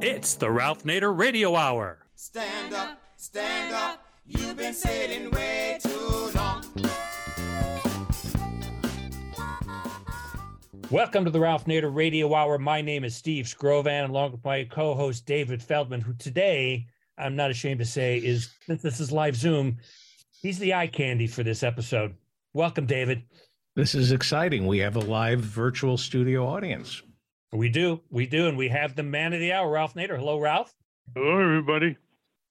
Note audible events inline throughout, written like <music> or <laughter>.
It's the Ralph Nader Radio Hour. Stand up, stand up. You've been sitting way too long. Welcome to the Ralph Nader Radio Hour. My name is Steve Skrovan, along with my co host David Feldman, who today, I'm not ashamed to say, is since this is live Zoom, he's the eye candy for this episode. Welcome, David. This is exciting. We have a live virtual studio audience. We do. We do. And we have the man of the hour, Ralph Nader. Hello, Ralph. Hello, everybody.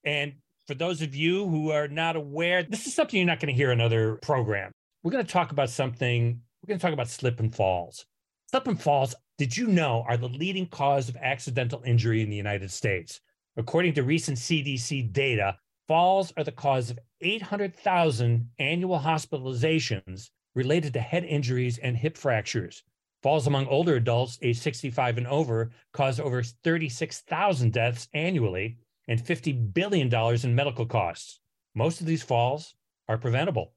And for those of you who are not aware, this is something you're not going to hear in other program. We're going to talk about something. We're going to talk about slip and falls. Slip and falls, did you know, are the leading cause of accidental injury in the United States. According to recent CDC data, falls are the cause of 800,000 annual hospitalizations related to head injuries and hip fractures. Falls among older adults age 65 and over cause over 36,000 deaths annually and $50 billion in medical costs. Most of these falls are preventable.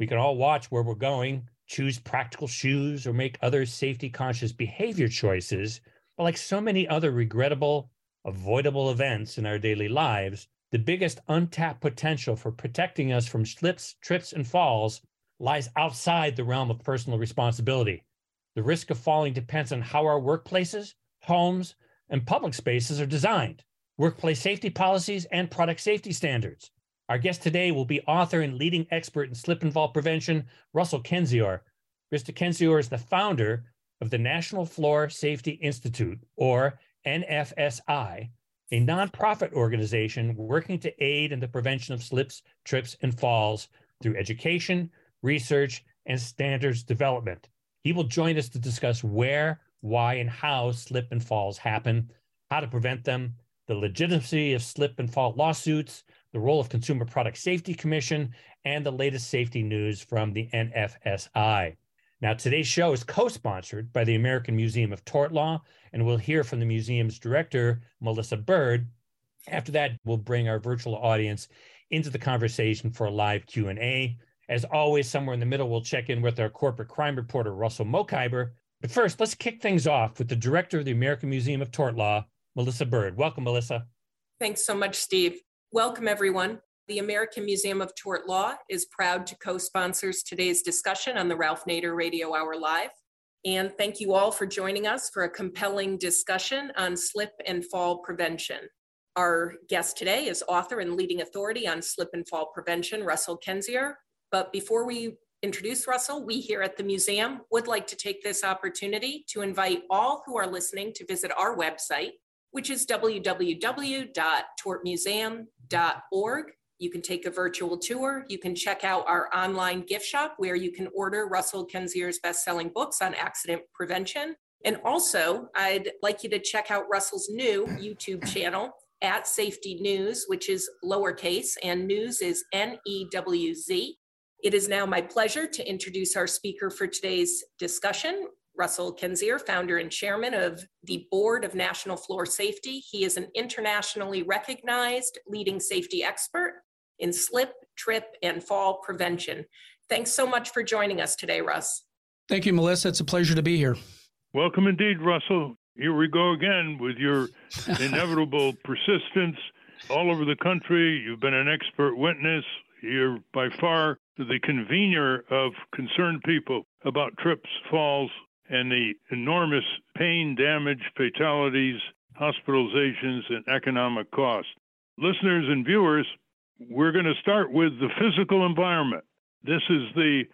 We can all watch where we're going, choose practical shoes, or make other safety conscious behavior choices. But like so many other regrettable, avoidable events in our daily lives, the biggest untapped potential for protecting us from slips, trips, and falls lies outside the realm of personal responsibility. The risk of falling depends on how our workplaces, homes, and public spaces are designed, workplace safety policies, and product safety standards. Our guest today will be author and leading expert in slip and fall prevention, Russell Kendzior. Mr. Kendzior is the founder of the National Floor Safety Institute, or NFSI, a nonprofit organization working to aid in the prevention of slips, trips, and falls through education, research, and standards development. He will join us to discuss where, why, and how slip and falls happen, how to prevent them, the legitimacy of slip and fall lawsuits, the role of Consumer Product Safety Commission, and the latest safety news from the NFSI. Now, today's show is co sponsored by the American Museum of Tort Law, and we'll hear from the museum's director, Melissa Bird. After that, we'll bring our virtual audience into the conversation for a live Q&A. As always, somewhere in the middle, we'll check in with our corporate crime reporter, Russell Mokhiber. But first, let's kick things off with the director of the American Museum of Tort Law, Melissa Bird. Welcome, Melissa. Thanks so much, Steve. Welcome, everyone. The American Museum of Tort Law is proud to co sponsors today's discussion on the Ralph Nader Radio Hour Live. And thank you all for joining us for a compelling discussion on slip and fall prevention. Our guest today is author and leading authority on slip and fall prevention, Russell Kendzior. But before we introduce Russell, we here at the museum would like to take this opportunity to invite all who are listening to visit our website, which is www.tortmuseum.org. You can take a virtual tour. You can check out our online gift shop where you can order Russell Kendzior's best-selling books on accident prevention. And also, I'd like you to check out Russell's new YouTube channel at Safety News, which is lowercase, and news is N E W Z. It is now my pleasure to introduce our speaker for today's discussion, Russell Kendzior, founder and chairman of the Board of National Floor Safety. He is an internationally recognized leading safety expert in slip, trip, and fall prevention. Thanks so much for joining us today, Russ. Thank you, Melissa. It's a pleasure to be here. Welcome indeed, Russell. Here we go again with your <laughs> inevitable persistence all over the country. You've been an expert witness. You're by far the convener of concerned people about trips, falls, and the enormous pain, damage, fatalities, hospitalizations, and economic costs. Listeners and viewers, we're going to start with the physical environment. This is the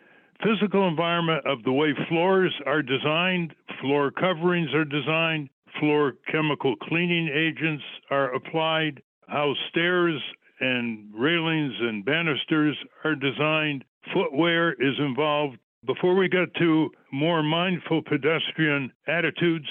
physical environment of the way floors are designed, floor coverings are designed, floor chemical cleaning agents are applied, how stairs and railings and banisters are designed, footwear is involved. Before we get to more mindful pedestrian attitudes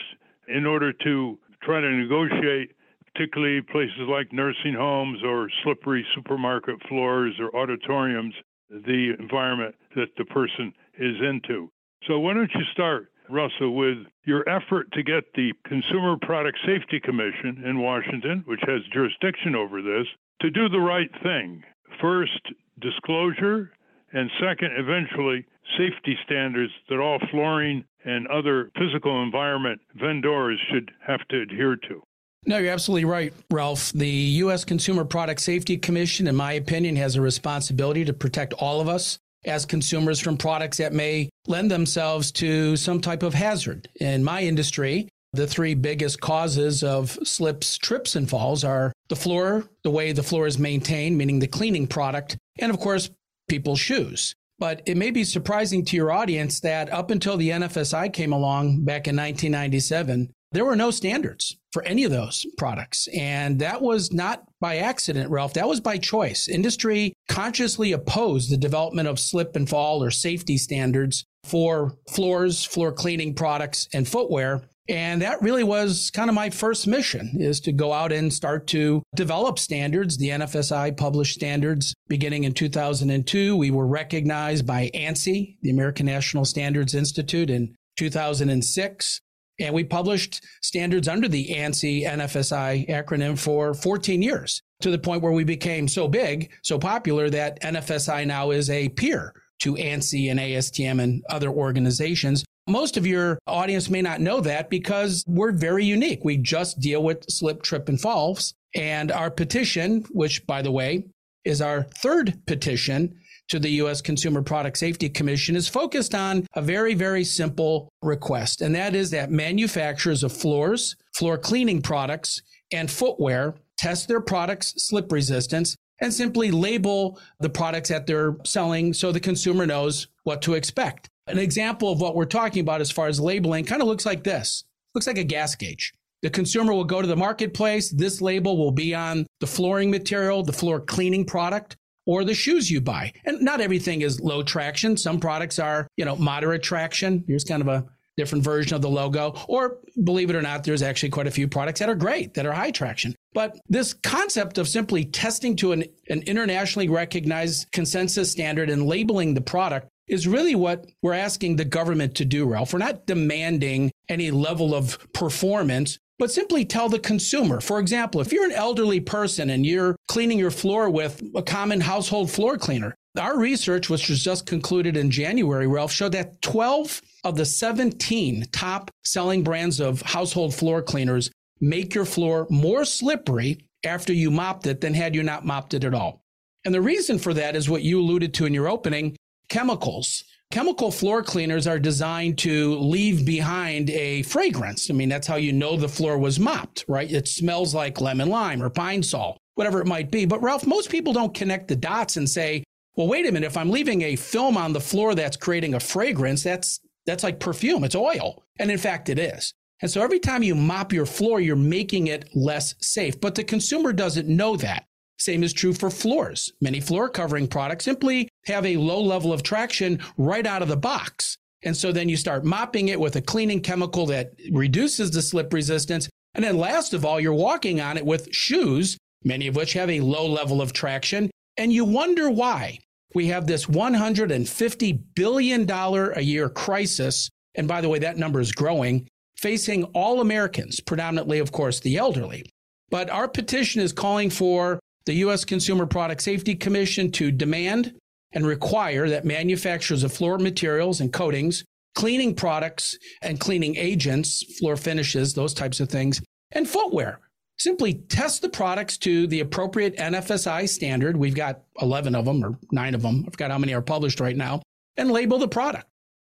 in order to try to negotiate particularly places like nursing homes or slippery supermarket floors or auditoriums, the environment that the person is into. So, why don't you start, Russell, with your effort to get the Consumer Product Safety Commission in Washington, which has jurisdiction over this, to do the right thing? First, disclosure, and second, eventually, safety standards that all flooring and other physical environment vendors should have to adhere to. No, you're absolutely right, Ralph. The U.S. Consumer Product Safety Commission, in my opinion, has a responsibility to protect all of us as consumers from products that may lend themselves to some type of hazard. In my industry, the three biggest causes of slips, trips, and falls are the floor, the way the floor is maintained, meaning the cleaning product, and of course, people's shoes. But it may be surprising to your audience that up until the NFSI came along back in 1997, there were no standards for any of those products. And that was not by accident, Ralph. That was by choice. Industry consciously opposed the development of slip and fall or safety standards for floors, floor cleaning products, and footwear. And that really was kind of my first mission is to go out and start to develop standards. The NFSI published standards beginning in 2002. We were recognized by ANSI, the American National Standards Institute in 2006. And we published standards under the ANSI NFSI acronym for 14 years to the point where we became so big, so popular that NFSI now is a peer to ANSI and ASTM and other organizations. Most of your audience may not know that because we're very unique. We just deal with slip, trip, and falls. And our petition, which by the way is our third petition to the U.S. Consumer Product Safety Commission is focused on a very, very simple request. And that is that manufacturers of floors, floor cleaning products, and footwear test their products' slip resistance and simply label the products that they're selling so the consumer knows what to expect. An example of what we're talking about as far as labeling kind of looks like this. Looks like a gas gauge. The consumer will go to the marketplace. This label will be on the flooring material, the floor cleaning product or the shoes you buy. And not everything is low traction. Some products are, you know, moderate traction. Here's kind of a different version of the logo. Or believe it or not, there's actually quite a few products that are great, that are high traction. But this concept of simply testing to an, an internationally recognized consensus standard and labeling the product is really what we're asking the government to do, Ralph. We're not demanding any level of performance but simply tell the consumer. For example, if you're an elderly person and you're cleaning your floor with a common household floor cleaner, our research, which was just concluded in January, Ralph, showed that 12 of the 17 top selling brands of household floor cleaners make your floor more slippery after you mopped it than had you not mopped it at all. And the reason for that is what you alluded to in your opening chemicals. Chemical floor cleaners are designed to leave behind a fragrance. I mean, that's how you know the floor was mopped, right? It smells like lemon lime or pine sol, whatever it might be. But Ralph, most people don't connect the dots and say, well, wait a minute, if I'm leaving a film on the floor that's creating a fragrance, that's that's like perfume, it's oil. And in fact, it is. And so every time you mop your floor, you're making it less safe. But the consumer doesn't know that. Same is true for floors. Many floor covering products simply have a low level of traction right out of the box. And so then you start mopping it with a cleaning chemical that reduces the slip resistance. And then last of all, you're walking on it with shoes, many of which have a low level of traction. And you wonder why we have this $150 billion a year crisis. And by the way, that number is growing, facing all Americans, predominantly, of course, the elderly. But our petition is calling for the U.S. Consumer Product Safety Commission to demand and require that manufacturers of floor materials and coatings, cleaning products and cleaning agents, floor finishes, those types of things, and footwear simply test the products to the appropriate NFSI standard. We've got 11 of them or nine of them. I forgot how many are published right now and label the product.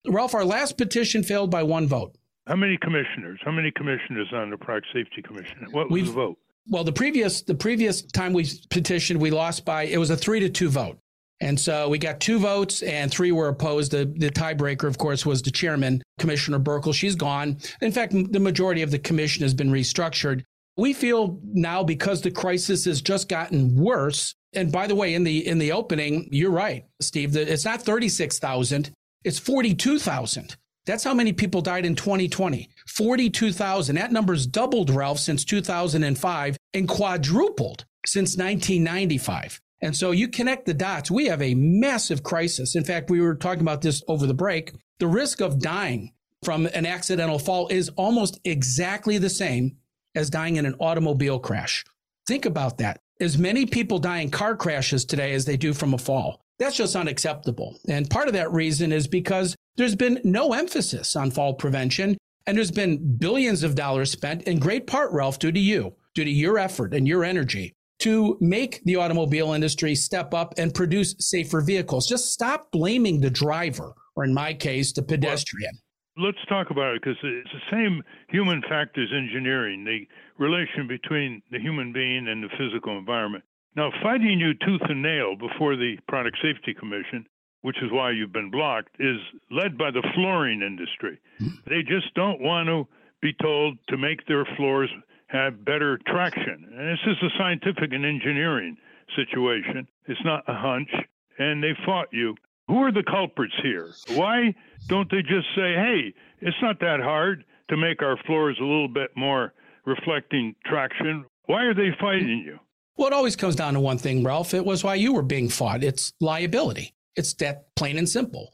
Ralph, our last petition failed by one vote. How many commissioners? How many commissioners on the Product Safety Commission? What was We've, the vote? Well, the previous the previous time we petitioned, we lost by it was a three to two vote, and so we got two votes and three were opposed. The the tiebreaker, of course, was the chairman, Commissioner Buerkle. She's gone. In fact, the majority of the commission has been restructured. We feel now because the crisis has just gotten worse. And by the way, in the in the opening, you're right, Steve. It's not thirty six thousand; it's forty two thousand. That's how many people died in 2020. 42,000. That number's doubled, Ralph, since 2005 and quadrupled since 1995. And so you connect the dots. We have a massive crisis. In fact, we were talking about this over the break. The risk of dying from an accidental fall is almost exactly the same as dying in an automobile crash. Think about that. As many people die in car crashes today as they do from a fall. That's just unacceptable. And part of that reason is because there's been no emphasis on fall prevention. And there's been billions of dollars spent in great part, Ralph, due to you, due to your effort and your energy to make the automobile industry step up and produce safer vehicles. Just stop blaming the driver, or in my case, the pedestrian. Well, let's talk about it because it's the same human factors engineering, the relation between the human being and the physical environment. Now, fighting you tooth and nail before the Product Safety Commission, which is why you've been blocked, is led by the flooring industry. Hmm. They just don't want to be told to make their floors have better traction. And this is a scientific and engineering situation. It's not a hunch. And they fought you. Who are the culprits here? Why don't they just say, hey, it's not that hard to make our floors a little bit more reflecting traction? Why are they fighting you? Well, it always comes down to one thing, Ralph. It was why you were being fought. It's liability. It's that plain and simple.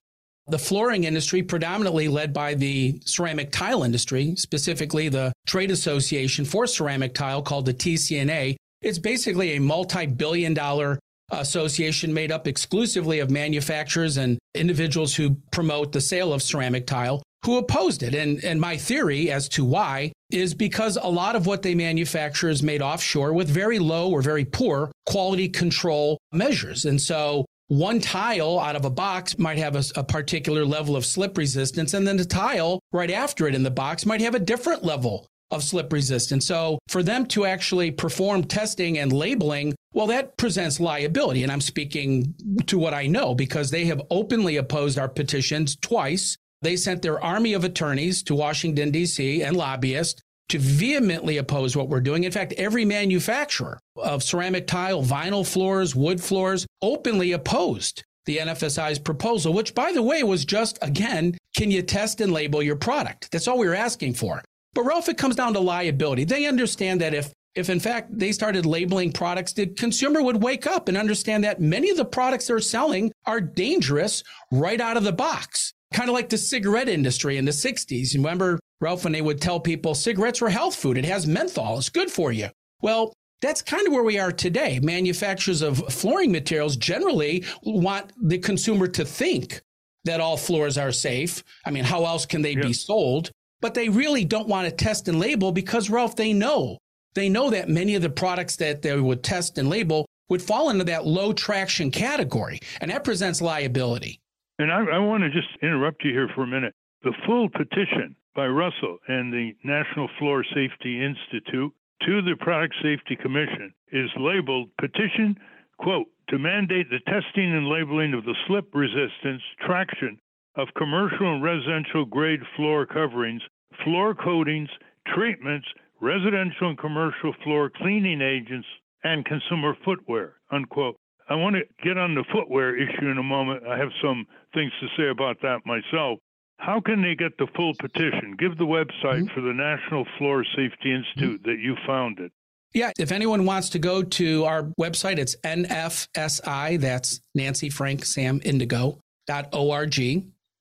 The flooring industry, predominantly led by the ceramic tile industry, specifically the trade association for ceramic tile called the TCNA, it's basically a multi billion dollar association made up exclusively of manufacturers and individuals who promote the sale of ceramic tile who opposed it. And, and my theory as to why is because a lot of what they manufacture is made offshore with very low or very poor quality control measures. And so one tile out of a box might have a, a, particular level of slip resistance, and then the tile right after it in the box might have a different level of slip resistance. So for them to actually perform testing and labeling, well, that presents liability. And I'm speaking to what I know because they have openly opposed our petitions twice. They sent their army of attorneys to Washington, D.C. and lobbyists to vehemently oppose what we're doing. In fact, every manufacturer of ceramic tile, vinyl floors, wood floors openly opposed the NFSI's proposal, which, by the way, was just, again, can you test and label your product? That's all we were asking for. But Ralph, it comes down to liability. They understand that if if in fact they started labeling products, the consumer would wake up and understand that many of the products they're selling are dangerous right out of the box. Kind of like the cigarette industry in the 60s. Remember Ralph, when they would tell people cigarettes were health food, it has menthol, it's good for you. Well, that's kind of where we are today. Manufacturers of flooring materials generally want the consumer to think that all floors are safe. I mean, how else can they yeah. be sold? But they really don't want to test and label because, Ralph, they know. They know that many of the products that they would test and label would fall into that low traction category, and that presents liability. And I, I want to just interrupt you here for a minute. The full petition by Russell and the National Floor Safety Institute to the Product Safety Commission is labeled petition, quote, to mandate the testing and labeling of the slip resistance traction of commercial and residential grade floor coverings, floor coatings, treatments, residential and commercial floor cleaning agents, and consumer footwear, unquote. I want to get on the footwear issue in a moment. I have some things to say about that myself. How can they get the full petition? Give the website mm-hmm. for the National Floor Safety Institute mm-hmm. that you founded. Yeah, if anyone wants to go to our website, it's NFSI, that's Nancy Frank Sam Indigo dot org,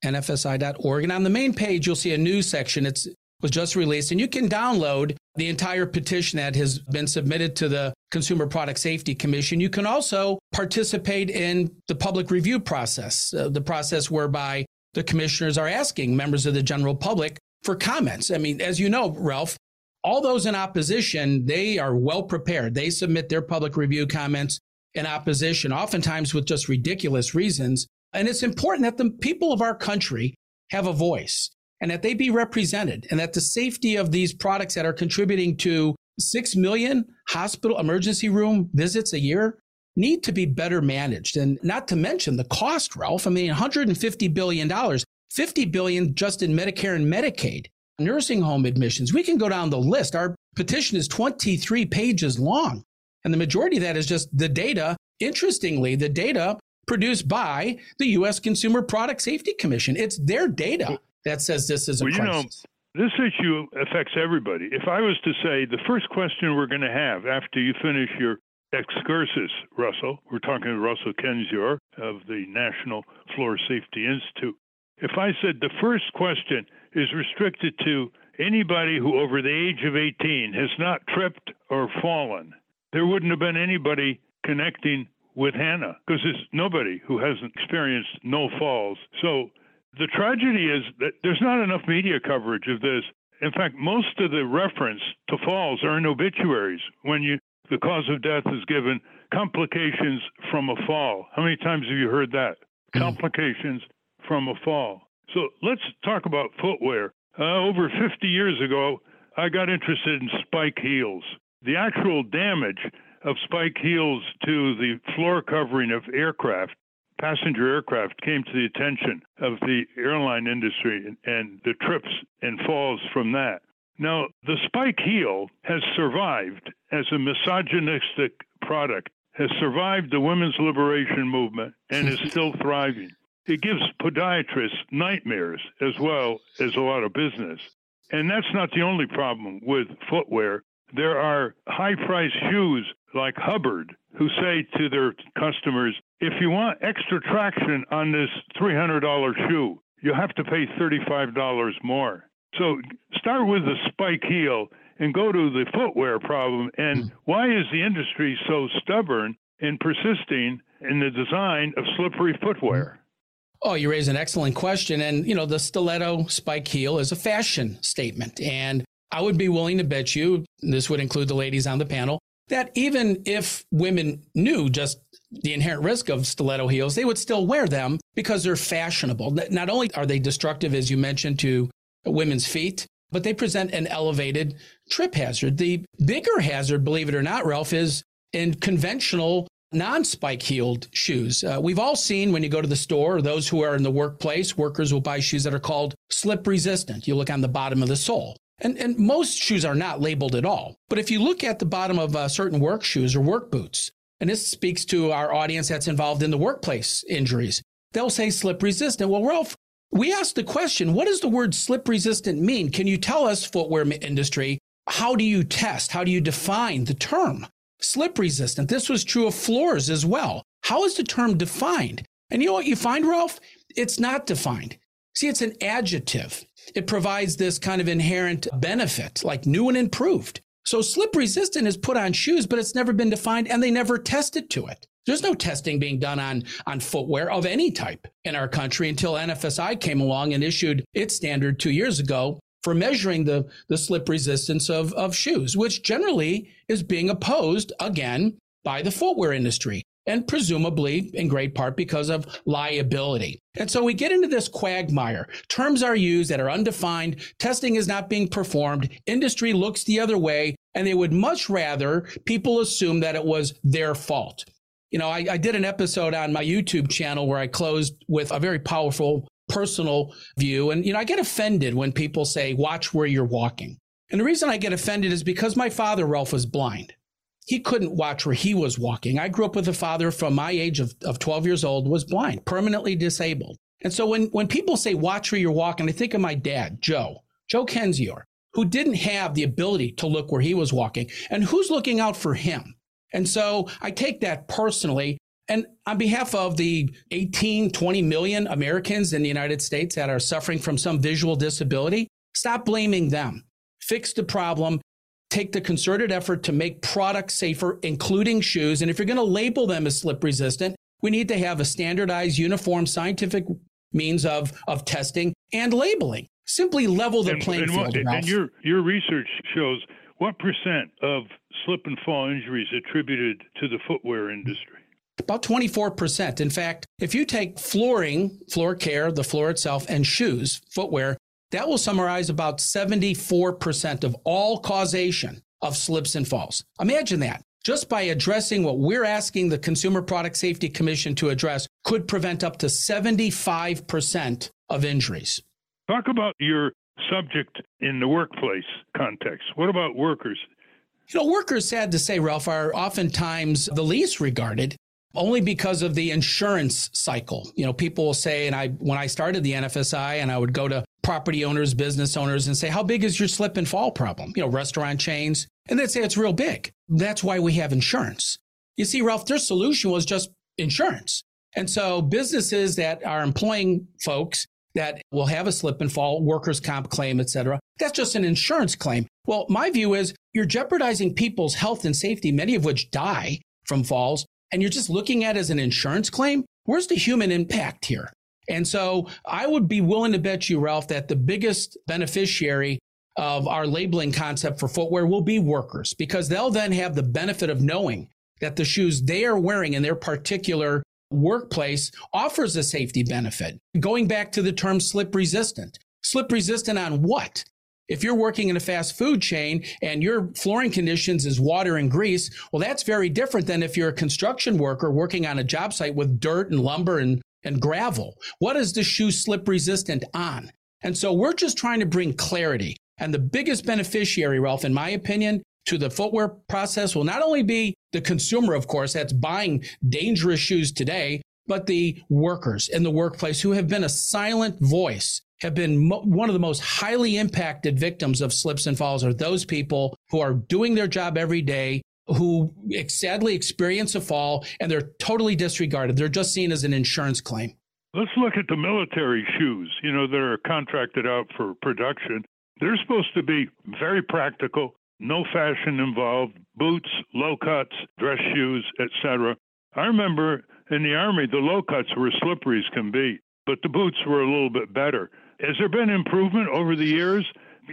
nfsi.org. And on the main page, you'll see a news section. It's was just released, and you can download the entire petition that has been submitted to the Consumer Product Safety Commission. You can also participate in the public review process, uh, the process whereby the commissioners are asking members of the general public for comments. I mean, as you know, Ralph, all those in opposition, they are well prepared. They submit their public review comments in opposition, oftentimes with just ridiculous reasons. And it's important that the people of our country have a voice and that they be represented and that the safety of these products that are contributing to 6 million hospital emergency room visits a year need to be better managed. And not to mention the cost, Ralph. I mean, $150 billion, 50 billion just in Medicare and Medicaid, nursing home admissions. We can go down the list. Our petition is 23 pages long. And the majority of that is just the data. Interestingly, the data produced by the U.S. Consumer Product Safety Commission. It's their data that says this is a well, crisis. You know, this issue affects everybody. If I was to say the first question we're going to have after you finish your excursus, Russell. We're talking to Russell Kendzior of the National Floor Safety Institute. If I said the first question is restricted to anybody who over the age of 18 has not tripped or fallen, there wouldn't have been anybody connecting with Hannah because there's nobody who hasn't experienced no falls. So the tragedy is that there's not enough media coverage of this. In fact, most of the reference to falls are in obituaries when you the cause of death is given complications from a fall. How many times have you heard that? Mm. Complications from a fall. So let's talk about footwear. Uh, over 50 years ago, I got interested in spike heels. The actual damage of spike heels to the floor covering of aircraft, passenger aircraft, came to the attention of the airline industry and, and the trips and falls from that. Now, the spike heel has survived as a misogynistic product, has survived the women's liberation movement, and is still <laughs> thriving. It gives podiatrists nightmares as well as a lot of business. And that's not the only problem with footwear. There are high priced shoes like Hubbard who say to their customers, if you want extra traction on this $300 shoe, you have to pay $35 more. So start with the spike heel and go to the footwear problem. And hmm. why is the industry so stubborn in persisting in the design of slippery footwear? Hmm. Oh, you raise an excellent question. And, you know, the stiletto spike heel is a fashion statement. And I would be willing to bet you, this would include the ladies on the panel, that even if women knew just the inherent risk of stiletto heels, they would still wear them because they're fashionable. Not only are they destructive, as you mentioned, to women's feet, but they present an elevated trip hazard. The bigger hazard, believe it or not, Ralph, is in conventional non-spike heeled shoes. Uh, we've all seen when you go to the store, or those who are in the workplace, workers will buy shoes that are called slip resistant. You look on the bottom of the sole. And, and most shoes are not labeled at all. But if you look at the bottom of uh, certain work shoes or work boots, and this speaks to our audience that's involved in the workplace injuries, they'll say slip resistant. Well, Ralph, we asked the question, what does the word slip resistant mean? Can you tell us, footwear industry, how do you test? How do you define the term? Slip resistant. This was true of floors as well. How is the term defined? And you know what you find, Ralph? It's not defined. See, it's an adjective. It provides this kind of inherent benefit, like new and improved. So slip resistant is put on shoes, but it's never been defined and they never tested to it. There's no testing being done on, on footwear of any type in our country until NFSI came along and issued its standard two years ago for measuring the, the slip resistance of, of shoes, which generally is being opposed again by the footwear industry and presumably in great part because of liability. And so we get into this quagmire. Terms are used that are undefined. Testing is not being performed. Industry looks the other way and they would much rather people assume that it was their fault. You know, I, I did an episode on my YouTube channel where I closed with a very powerful personal view. And, you know, I get offended when people say, watch where you're walking. And the reason I get offended is because my father, Ralph, was blind he couldn't watch where he was walking. I grew up with a father from my age of, of 12 years old was blind, permanently disabled. And so when, when people say watch where you're walking, I think of my dad, Joe, Joe Kendzior, who didn't have the ability to look where he was walking and who's looking out for him. And so I take that personally. And on behalf of the 18, 20 million Americans in the United States that are suffering from some visual disability, stop blaming them. Fix the problem take the concerted effort to make products safer, including shoes. And if you're going to label them as slip resistant, we need to have a standardized, uniform scientific means of, of testing and labeling. Simply level the and, playing and field. What, and your, your research shows what percent of slip and fall injuries attributed to the footwear industry? About 24%. In fact, if you take flooring, floor care, the floor itself, and shoes, footwear, that will summarize about 74% of all causation of slips and falls. Imagine that. Just by addressing what we're asking the Consumer Product Safety Commission to address could prevent up to 75% of injuries. Talk about your subject in the workplace context. What about workers? You know, workers, sad to say, Ralph, are oftentimes the least regarded only because of the insurance cycle. You know, people will say, and I, when I started the NFSI and I would go to property owners, business owners and say, how big is your slip and fall problem? You know, restaurant chains. And they'd say it's real big. That's why we have insurance. You see, Ralph, their solution was just insurance. And so businesses that are employing folks that will have a slip and fall, workers' comp claim, et cetera, that's just an insurance claim. Well, my view is you're jeopardizing people's health and safety, many of which die from falls and you're just looking at it as an insurance claim, where's the human impact here? And so I would be willing to bet you, Ralph, that the biggest beneficiary of our labeling concept for footwear will be workers because they'll then have the benefit of knowing that the shoes they are wearing in their particular workplace offers a safety benefit. Going back to the term slip resistant. Slip resistant on what? If you're working in a fast food chain and your flooring conditions is water and grease, well, that's very different than if you're a construction worker working on a job site with dirt and lumber and, and gravel. What is the shoe slip resistant on? And so we're just trying to bring clarity. And the biggest beneficiary, Ralph, in my opinion, to the footwear process will not only be the consumer, of course, that's buying dangerous shoes today, but the workers in the workplace who have been a silent voice, have been mo- one of the most highly impacted victims of slips and falls are those people who are doing their job every day, who sadly experience a fall and they're totally disregarded. They're just seen as an insurance claim. Let's look at the military shoes, you know, that are contracted out for production. They're supposed to be very practical, no fashion involved, boots, low cuts, dress shoes, etc. I remember in the Army, the low cuts were slippery as can be, but the boots were a little bit better. Has there been improvement over the years?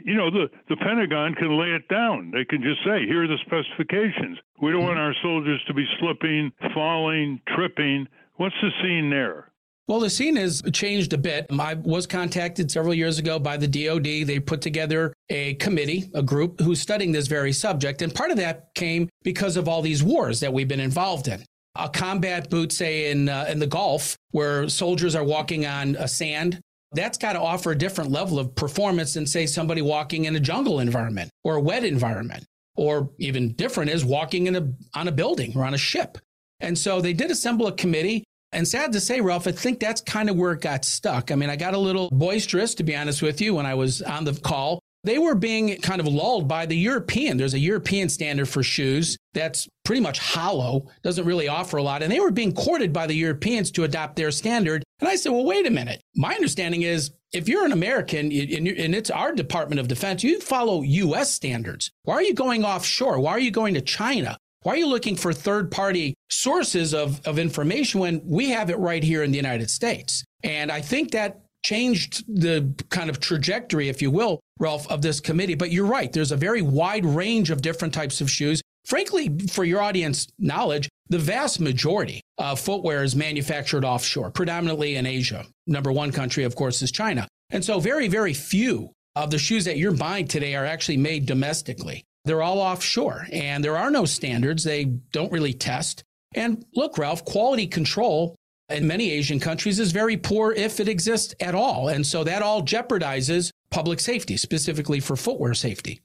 You know, the, the Pentagon can lay it down. They can just say, here are the specifications. We don't want our soldiers to be slipping, falling, tripping. What's the scene there? Well, the scene has changed a bit. I was contacted several years ago by the DoD. They put together a committee, a group who's studying this very subject. And part of that came because of all these wars that we've been involved in. A combat boot, say in uh, in the Gulf, where soldiers are walking on a sand, that's got to offer a different level of performance than say somebody walking in a jungle environment or a wet environment, or even different is walking in a on a building or on a ship. And so they did assemble a committee and sad to say, Ralph, I think that's kind of where it got stuck. I mean, I got a little boisterous, to be honest with you, when I was on the call. They were being kind of lulled by the European. There's a European standard for shoes that's pretty much hollow, doesn't really offer a lot. And they were being courted by the Europeans to adopt their standard. And I said, well, wait a minute. My understanding is if you're an American and it's our Department of Defense, you follow U.S. standards. Why are you going offshore? Why are you going to China? Why are you looking for third party sources of, of information when we have it right here in the United States? And I think that changed the kind of trajectory, if you will, Ralph, of this committee. But you're right. There's a very wide range of different types of shoes. Frankly, for your audience knowledge, the vast majority of footwear is manufactured offshore, predominantly in Asia. Number one country, of course, is China. And so very, very few of the shoes that you're buying today are actually made domestically. They're all offshore and there are no standards. They don't really test. And look, Ralph, quality control in many Asian countries is very poor if it exists at all. And so that all jeopardizes public safety, specifically for footwear safety.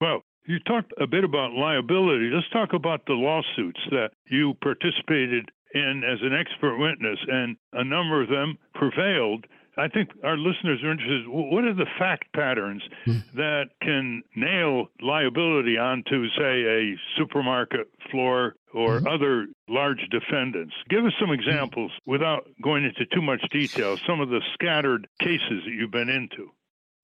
Well, you talked a bit about liability. Let's talk about the lawsuits that you participated in as an expert witness, and a number of them prevailed. I think our listeners are interested. What are the fact patterns hmm. that can nail liability onto, say, a supermarket floor or mm-hmm. other large defendants? Give us some examples without going into too much detail, some of the scattered cases that you've been into.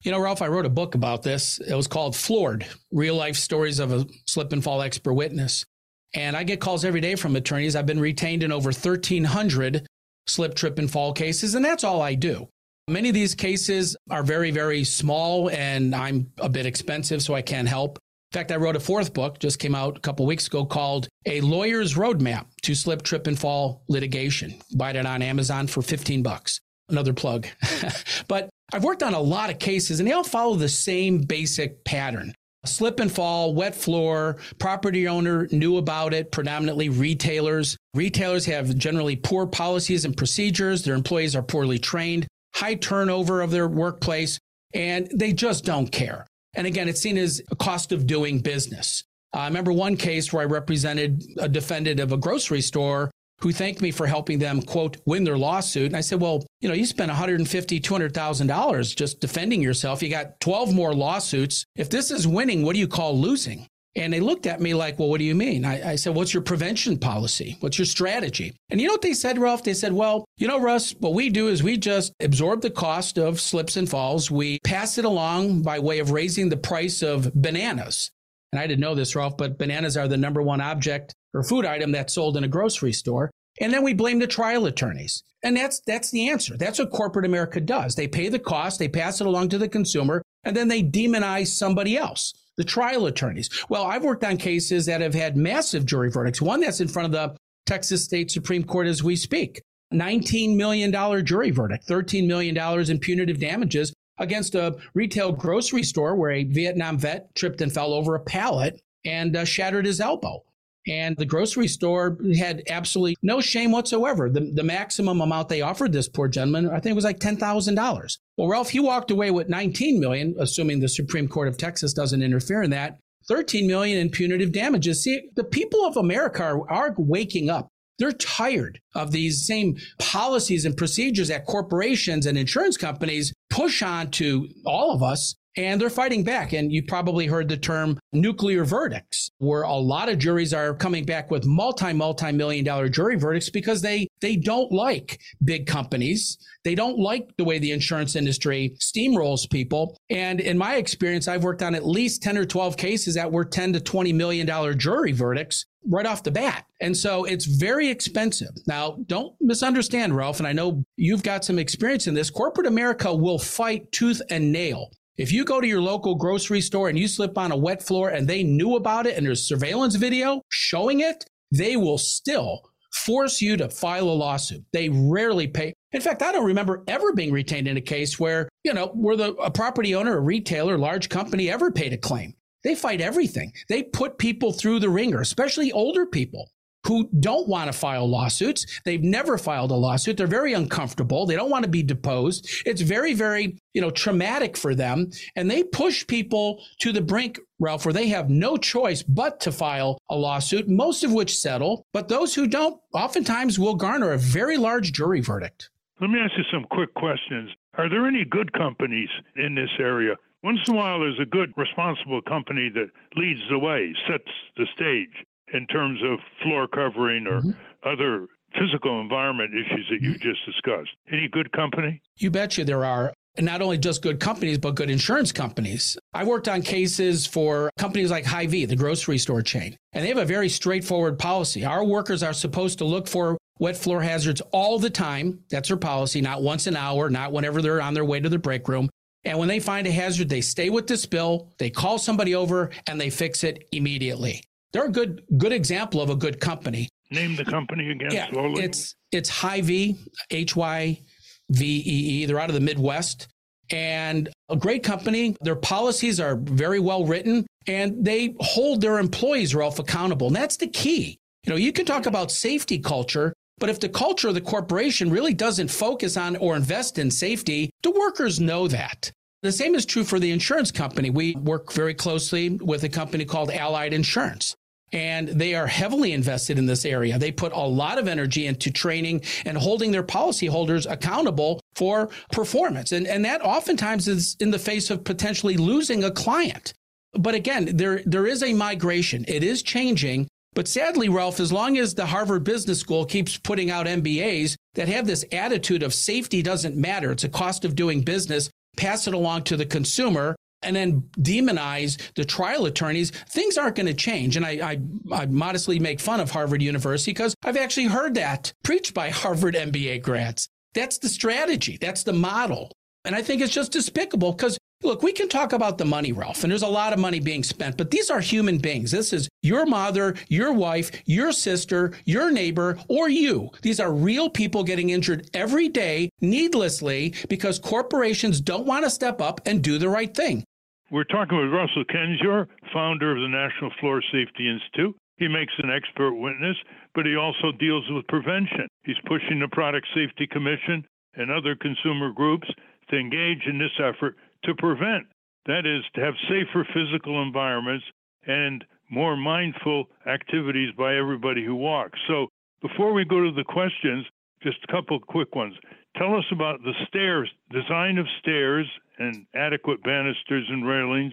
You know, Ralph, I wrote a book about this. It was called Floored Real Life Stories of a Slip and Fall Expert Witness. And I get calls every day from attorneys. I've been retained in over 1,300 slip, trip, and fall cases, and that's all I do. Many of these cases are very, very small, and I'm a bit expensive, so I can't help. In fact, I wrote a fourth book, just came out a couple weeks ago, called A Lawyer's Roadmap to Slip, Trip, and Fall Litigation. Buy it on Amazon for 15 bucks. Another plug. <laughs> but I've worked on a lot of cases, and they all follow the same basic pattern. Slip and fall, wet floor, property owner knew about it, predominantly retailers. Retailers have generally poor policies and procedures. Their employees are poorly trained high turnover of their workplace, and they just don't care. And again, it's seen as a cost of doing business. Uh, I remember one case where I represented a defendant of a grocery store who thanked me for helping them, quote, win their lawsuit. And I said, well, you know, you spent $150,000, $200,000 just defending yourself. You got 12 more lawsuits. If this is winning, what do you call losing? And they looked at me like, well, what do you mean? I, I, said, what's your prevention policy? What's your strategy? And you know what they said, Ralph? They said, well, you know, Russ, what we do is we just absorb the cost of slips and falls. We pass it along by way of raising the price of bananas. And I didn't know this, Ralph, but bananas are the number one object or food item that's sold in a grocery store. And then we blame the trial attorneys. And that's that's the answer. That's what corporate America does. They pay the cost, they pass it along to the consumer, and then they demonize somebody else, the trial attorneys. Well, I've worked on cases that have had massive jury verdicts. One that's in front of the Texas State Supreme Court as we speak. $19 million jury verdict, $13 million in punitive damages against a retail grocery store where a Vietnam vet tripped and fell over a pallet and uh, shattered his elbow. And the grocery store had absolutely no shame whatsoever. The, the maximum amount they offered this poor gentleman, I think, it was like $10,000. Well, Ralph, he walked away with 19 million, assuming the Supreme Court of Texas doesn't interfere in that. 13 million in punitive damages. See, the people of America are, are waking up. They're tired of these same policies and procedures that corporations and insurance companies push on to all of us and they're fighting back. And you probably heard the term nuclear verdicts, where a lot of juries are coming back with multi, multi million dollar jury verdicts because they, they don't like big companies. They don't like the way the insurance industry steamrolls people. And in my experience, I've worked on at least 10 or 12 cases that were 10 to 20 million dollar jury verdicts right off the bat. And so it's very expensive. Now, don't misunderstand, Ralph. And I know you've got some experience in this. Corporate America will fight tooth and nail if you go to your local grocery store and you slip on a wet floor and they knew about it and there's surveillance video showing it, they will still force you to file a lawsuit. They rarely pay. In fact, I don't remember ever being retained in a case where, you know, where the a property owner, a retailer, large company ever paid a claim. They fight everything. They put people through the ringer, especially older people who don't want to file lawsuits. They've never filed a lawsuit. They're very uncomfortable. They don't want to be deposed. It's very, very, you know, traumatic for them. And they push people to the brink, Ralph, where they have no choice but to file a lawsuit, most of which settle. But those who don't oftentimes will garner a very large jury verdict. Let me ask you some quick questions. Are there any good companies in this area? Once in a while, there's a good, responsible company that leads the way, sets the stage in terms of floor covering or mm-hmm. other physical environment issues that you just discussed. Any good company? You betcha there are. And not only just good companies, but good insurance companies. I worked on cases for companies like Hy-Vee, the grocery store chain, and they have a very straightforward policy. Our workers are supposed to look for wet floor hazards all the time. That's their policy, not once an hour, not whenever they're on their way to the break room. And when they find a hazard, they stay with the spill, they call somebody over, and they fix it immediately. They're a good good example of a good company. Name the company again yeah, slowly. It's it's Hy-Vee, H Y V E E. They're out of the Midwest and a great company. Their policies are very well written and they hold their employees, Ralph, accountable. And that's the key. You know, you can talk about safety culture, but if the culture of the corporation really doesn't focus on or invest in safety, the workers know that. The same is true for the insurance company. We work very closely with a company called Allied Insurance and they are heavily invested in this area. They put a lot of energy into training and holding their policyholders accountable for performance. And, and that oftentimes is in the face of potentially losing a client. But again, there, there is a migration. It is changing. But sadly, Ralph, as long as the Harvard Business School keeps putting out MBAs that have this attitude of safety doesn't matter, it's a cost of doing business, pass it along to the consumer, and then demonize the trial attorneys, things aren't going to change. And I, I, I, modestly make fun of Harvard University because I've actually heard that preached by <laughs> Harvard MBA grads. That's the strategy. That's the model. And I think it's just despicable because look, we can talk about the money, Ralph, and there's a lot of money being spent, but these are human beings. This is your mother, your wife, your sister, your neighbor, or you. These are real people getting injured every day needlessly because corporations don't want to step up and do the right thing. We're talking with Russell Kendzior, founder of the National Floor Safety Institute. He makes an expert witness, but he also deals with prevention. He's pushing the Product Safety Commission and other consumer groups to engage in this effort to prevent. That is, to have safer physical environments and more mindful activities by everybody who walks. So, before we go to the questions, just a couple quick ones. Tell us about the stairs, design of stairs and adequate banisters and railings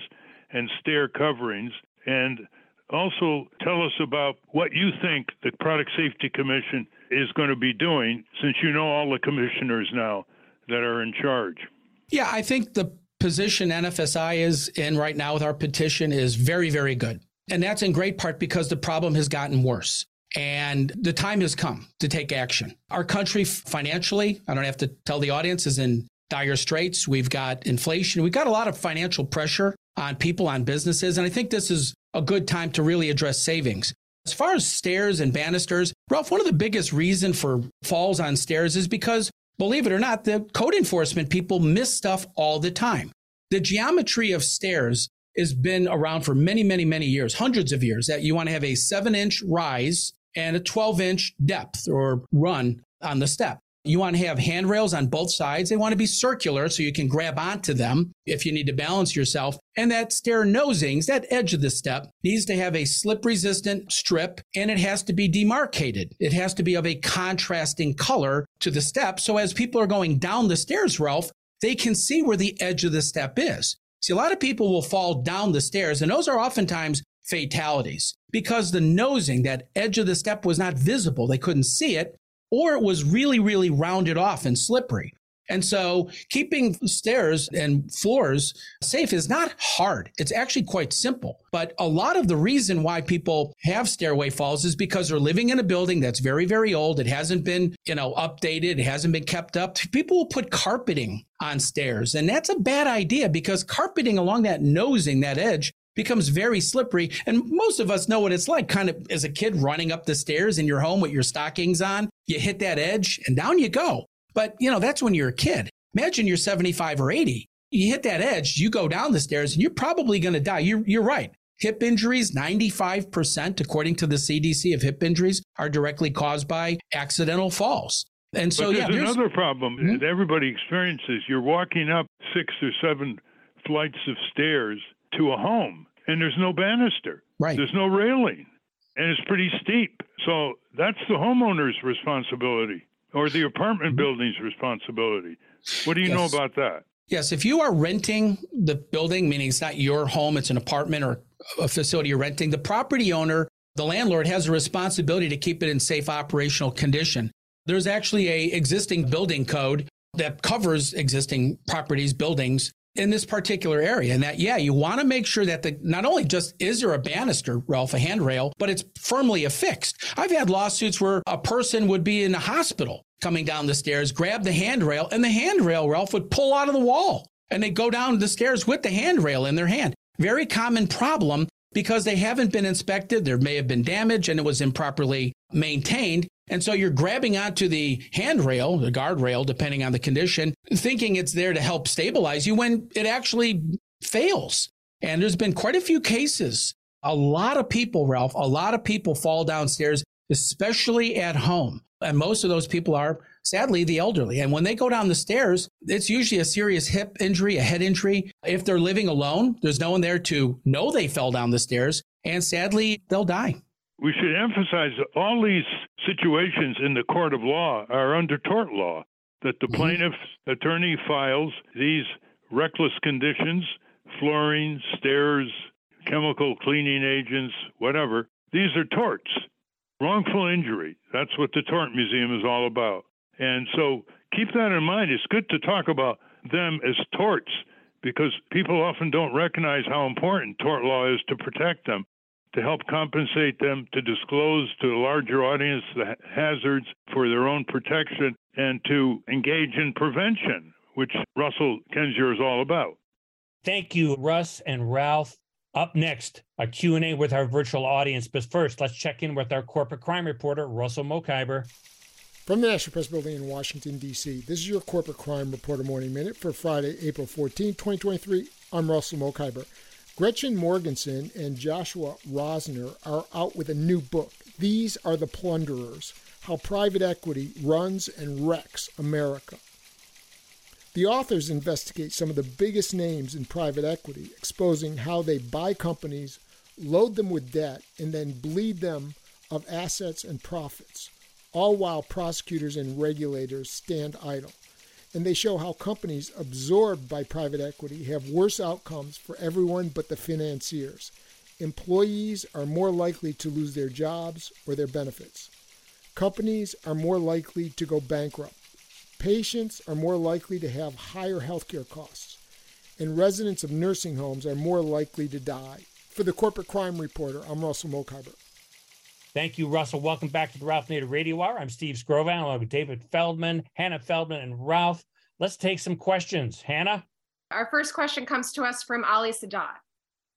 and stair coverings. And also tell us about what you think the Product Safety Commission is going to be doing since you know all the commissioners now that are in charge. Yeah, I think the position NFSI is in right now with our petition is very, very good. And that's in great part because the problem has gotten worse. And the time has come to take action. Our country financially, I don't have to tell the audience, is in dire straits. We've got inflation. We've got a lot of financial pressure on people, on businesses. And I think this is a good time to really address savings. As far as stairs and banisters, Ralph, one of the biggest reason for falls on stairs is because, believe it or not, the code enforcement people miss stuff all the time. The geometry of stairs has been around for many, many, many years, hundreds of years, that you want to have a seven inch rise and a 12 inch depth or run on the step. You want to have handrails on both sides. They want to be circular so you can grab onto them if you need to balance yourself. And that stair nosings, that edge of the step, needs to have a slip resistant strip and it has to be demarcated. It has to be of a contrasting color to the step. So as people are going down the stairs, Ralph, they can see where the edge of the step is. See, a lot of people will fall down the stairs, and those are oftentimes fatalities because the nosing, that edge of the step was not visible. They couldn't see it, or it was really, really rounded off and slippery. And so keeping stairs and floors safe is not hard. It's actually quite simple. But a lot of the reason why people have stairway falls is because they're living in a building that's very, very old. It hasn't been, you know, updated. It hasn't been kept up. People will put carpeting on stairs. And that's a bad idea because carpeting along that nosing, that edge, becomes very slippery. And most of us know what it's like kind of as a kid running up the stairs in your home with your stockings on. You hit that edge and down you go. But, you know, that's when you're a kid. Imagine you're 75 or 80. You hit that edge, you go down the stairs, and you're probably going to die. You're, you're right. Hip injuries, 95%, according to the CDC, of hip injuries are directly caused by accidental falls. And so, but there's yeah, there's another problem Mhm. that everybody experiences. You're walking up six or seven flights of stairs to a home, and there's no banister. right. There's no railing, and it's pretty steep. So that's the homeowner's responsibility or the apartment mm-hmm. building's responsibility. What do you know about that? Yes, if you are renting the building, meaning it's not your home, it's an apartment or a facility you're renting, the property owner, the landlord has a responsibility to keep it in safe operational condition. There's actually a existing building code that covers existing properties, buildings in this particular area. And that, yeah, you want to make sure that the not only just is there a banister, Ralph, a handrail, but it's firmly affixed. I've had lawsuits where a person would be in a hospital coming down the stairs, grab the handrail, and the handrail, Ralph, would pull out of the wall. And they go down the stairs with the handrail in their hand. Very common problem because they haven't been inspected. There may have been damage and it was improperly maintained. And so you're grabbing onto the handrail, the guardrail, depending on the condition, thinking it's there to help stabilize you when it actually fails. And there's been quite a few cases. A lot of people, Ralph, a lot of people fall downstairs, especially at home. And most of those people are sadly the elderly. And when they go down the stairs, it's usually a serious hip injury, a head injury. If they're living alone, there's no one there to know they fell down the stairs. And sadly, they'll die. We should emphasize that all these situations in the court of law are under tort law, that the Mhm. plaintiff's attorney files these reckless conditions, flooring, stairs, chemical cleaning agents, whatever. These are torts. Wrongful injury. That's what the Tort Museum is all about. And so keep that in mind. It's good to talk about them as torts because people often don't recognize how important tort law is to protect them to help compensate them, to disclose to a larger audience the hazards for their own protection, and to engage in prevention, which Russell Kendzior is all about. Thank you, Russ and Ralph. Up next, a Q&A with our virtual audience. But first, let's check in with our corporate crime reporter, Russell Mokhiber. From the National Press Building in Washington, D.C., this is your Corporate Crime Reporter Morning Minute for Friday, April 14, 2023. I'm Russell Mokhiber. Gretchen Morgenson and Joshua Rosner are out with a new book. These are the plunderers How Private Equity Runs and Wrecks America. The authors investigate some of the biggest names in private equity, exposing how they buy companies, load them with debt, and then bleed them of assets and profits, all while prosecutors and regulators stand idle. And they show how companies absorbed by private equity have worse outcomes for everyone but the financiers. Employees are more likely to lose their jobs or their benefits. Companies are more likely to go bankrupt. Patients are more likely to have higher healthcare costs. And residents of nursing homes are more likely to die. For the Corporate Crime Reporter, I'm Russell Mokhiber. Thank you, Russell. Welcome back to the Ralph Nader Radio Hour. I'm Steve Skrovan along with David Feldman, Hannah Feldman, and Ralph. Let's take some questions. Hannah? Our first question comes to us from Ali Sadat.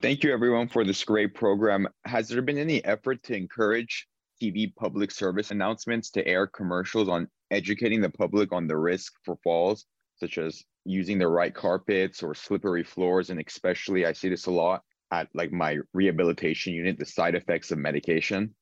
Thank you, everyone, for this great program. Has there been any effort to encourage TV public service announcements to air commercials on educating the public on the risk for falls, such as using the right carpets or slippery floors? And especially, I see this a lot at like my rehabilitation unit, the side effects of medication.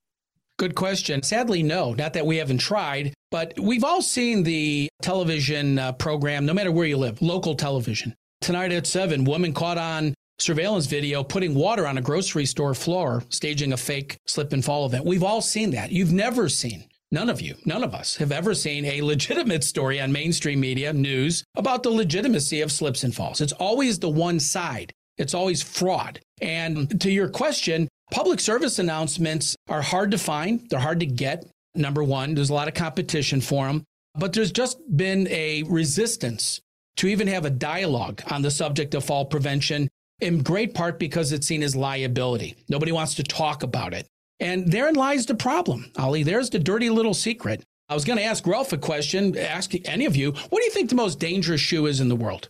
Good question. Sadly, no, not that we haven't tried, but we've all seen the television uh, program, no matter where you live, local television. Tonight at 7, woman caught on surveillance video putting water on a grocery store floor, staging a fake slip and fall event. We've all seen that. You've never seen, none of you, none of us have ever seen a legitimate story on mainstream media news about the legitimacy of slips and falls. It's always the one side. It's always fraud. And to your question, public service announcements are hard to find. They're hard to get. Number one, there's a lot of competition for them, but there's just been a resistance to even have a dialogue on the subject of fall prevention, in great part because it's seen as liability. Nobody wants to talk about it. And therein lies the problem, Ali. There's the dirty little secret. I was going to ask Ralph a question, ask any of you, what do you think the most dangerous shoe is in the world?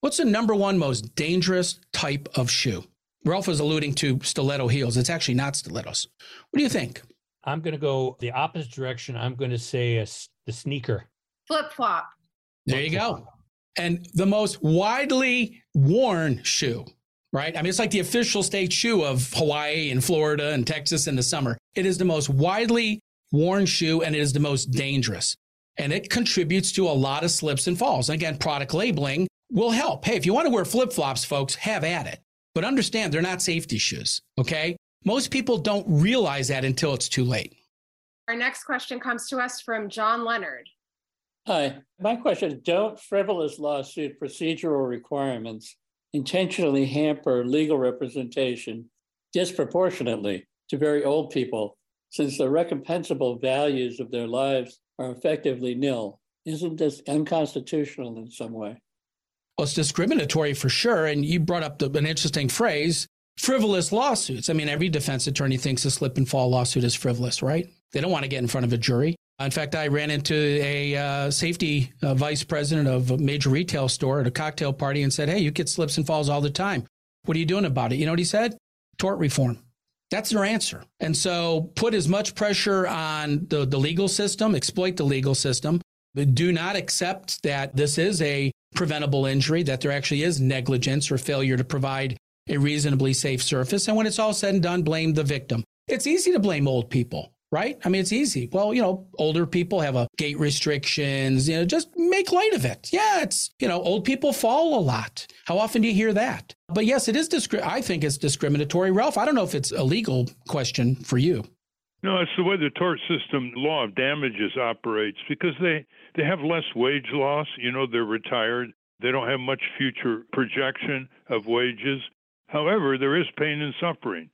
What's the number one most dangerous type of shoe? Ralph was alluding to stiletto heels. It's actually not stilettos. What do you think? I'm going to go the opposite direction. I'm going to say a, the sneaker. Flip flop. There you go. And the most widely worn shoe, right? I mean, it's like the official state shoe of Hawaii and Florida and Texas in the summer. It is the most widely worn shoe and it is the most dangerous. And it contributes to a lot of slips and falls. And again, product labeling will help. Hey, if you want to wear flip flops, folks, have at it. But understand they're not safety shoes, okay? Most people don't realize that until it's too late. Our next question comes to us from John Leonard. Hi, my question is Don't frivolous lawsuit procedural requirements intentionally hamper legal representation disproportionately to very old people since the recompensable values of their lives are effectively nil? Isn't this unconstitutional in some way? Well, it's discriminatory for sure. And you brought up the, an interesting phrase frivolous lawsuits. I mean, every defense attorney thinks a slip and fall lawsuit is frivolous, right? They don't want to get in front of a jury. In fact, I ran into a uh, safety uh, vice president of a major retail store at a cocktail party and said, Hey, you get slips and falls all the time. What are you doing about it? You know what he said? Tort reform. That's their answer. And so put as much pressure on the, the legal system, exploit the legal system. Do not accept that this is a preventable injury, that there actually is negligence or failure to provide a reasonably safe surface. And when it's all said and done, blame the victim. It's easy to blame old people right? I mean, it's easy. Well, you know, older people have a gait restrictions, you know, just make light of it. Yeah, it's, you know, old people fall a lot. How often do you hear that? But yes, it is, discri- I think it's discriminatory. Ralph, I don't know if it's a legal question for you. No, it's the way the tort system law of damages operates because they, they have less wage loss. You know, they're retired. They don't have much future projection of wages. However, there is pain and suffering.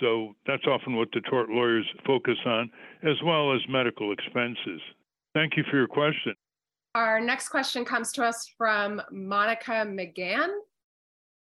So that's often what the tort lawyers focus on, as well as medical expenses. Thank you for your question. Our next question comes to us from Monica McGann.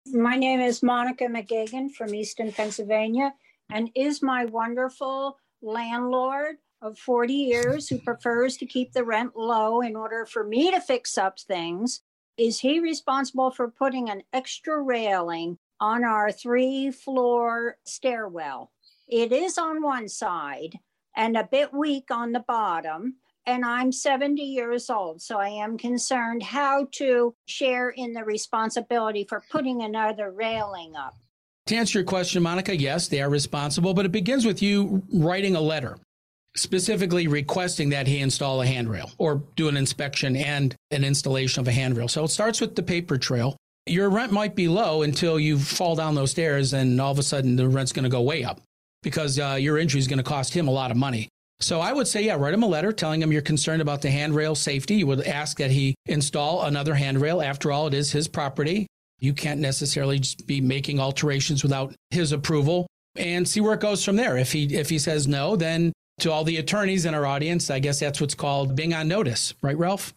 My name is Monica McGagan from Easton, Pennsylvania, and is my wonderful landlord of 40 years who prefers to keep the rent low in order for me to fix up things. Is he responsible for putting an extra railing on our three floor stairwell. It is on one side and a bit weak on the bottom. And I'm 70 years old, so I am concerned how to share in the responsibility for putting another railing up. To answer your question, Monica, yes, they are responsible, but it begins with you writing a letter specifically requesting that he install a handrail or do an inspection and an installation of a handrail. So it starts with the paper trail your rent might be low until you fall down those stairs and all of a sudden the rent's going to go way up because uh, your injury is going to cost him a lot of money. So I would say, yeah, write him a letter telling him you're concerned about the handrail safety. You would ask that he install another handrail. After all, it is his property. You can't necessarily just be making alterations without his approval and see where it goes from there. If he if he says no, then to all the attorneys in our audience, I guess that's what's called being on notice, right, Ralph?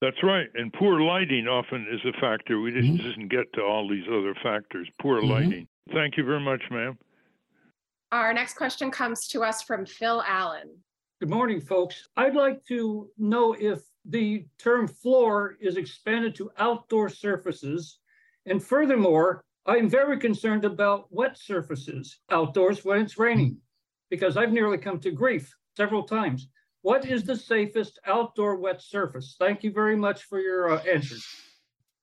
That's right. And poor lighting often is a factor. We didn't, mm-hmm. didn't get to all these other factors. Poor mm-hmm. lighting. Thank you very much, ma'am. Our next question comes to us from Phil Allen. Good morning, folks. I'd like to know if the term floor is expanded to outdoor surfaces. And furthermore, I'm very concerned about wet surfaces outdoors when it's raining, because I've nearly come to grief several times. What is the safest outdoor wet surface? Thank you very much for your uh, answers.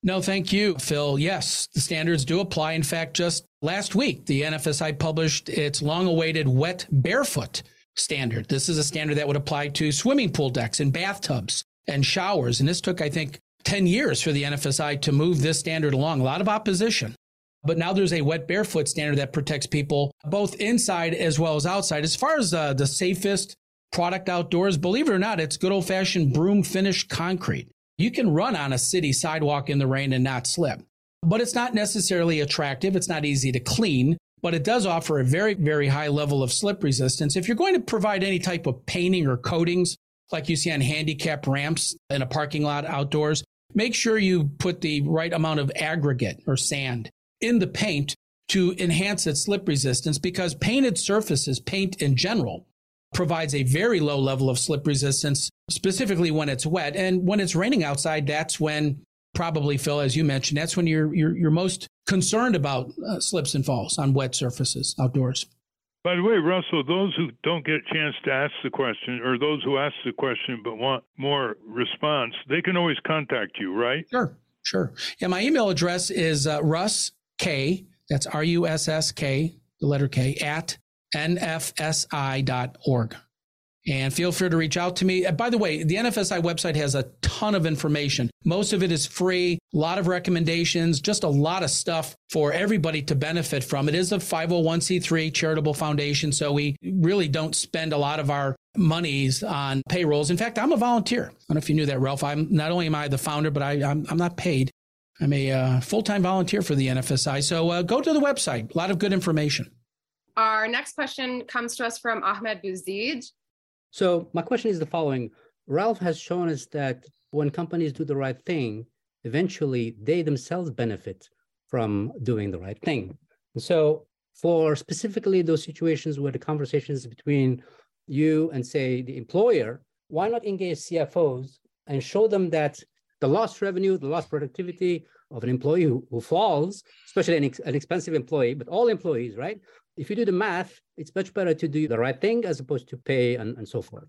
No, thank you, Phil. Yes, the standards do apply. In fact, just last week, the NFSI published its long awaited wet barefoot standard. This is a standard that would apply to swimming pool decks and bathtubs and showers. And this took, I think, 10 years for the NFSI to move this standard along. A lot of opposition. But now there's a wet barefoot standard that protects people both inside as well as outside. As far as uh, the safest product outdoors, believe it or not, it's good old fashioned broom finished concrete. You can run on a city sidewalk in the rain and not slip, but it's not necessarily attractive. It's not easy to clean, but it does offer a very, very high level of slip resistance. If you're going to provide any type of painting or coatings, like you see on handicap ramps in a parking lot outdoors, make sure you put the right amount of aggregate or sand in the paint to enhance its slip resistance because painted surfaces, paint in general, provides a very low level of slip resistance, specifically when it's wet. And when it's raining outside, that's when probably, Phil, as you mentioned, that's when you're, you're, you're most concerned about uh, slips and falls on wet surfaces outdoors. By the way, Russell, those who don't get a chance to ask the question, or those who ask the question but want more response, they can always contact you, right? Sure, sure. Yeah, my email address is uh, Russ K, that's R U S S K, the letter K, at nfsi.org. And feel free to reach out to me. By the way, the NFSI website has a ton of information. Most of it is free, a lot of recommendations, just a lot of stuff for everybody to benefit from. It is a 501c3 charitable foundation, so we really don't spend a lot of our monies on payrolls. In fact, I'm a volunteer. I don't know if you knew that, Ralph. I'm not only am I the founder, but I, am I'm not paid. I'm a uh, full time volunteer for the NFSI. So uh, go to the website. A lot of good information. Our next question comes to us from Ahmed Bouzid. So my question is the following. Ralph has shown us that when companies do the right thing, eventually they themselves benefit from doing the right thing. And so for specifically those situations where the conversations between you and say the employer, why not engage CFOs and show them that the lost revenue, the lost productivity of an employee who, who falls, especially an, ex- an expensive employee, but all employees, right? if you do the math, it's much better to do the right thing as opposed to pay and, and so forth.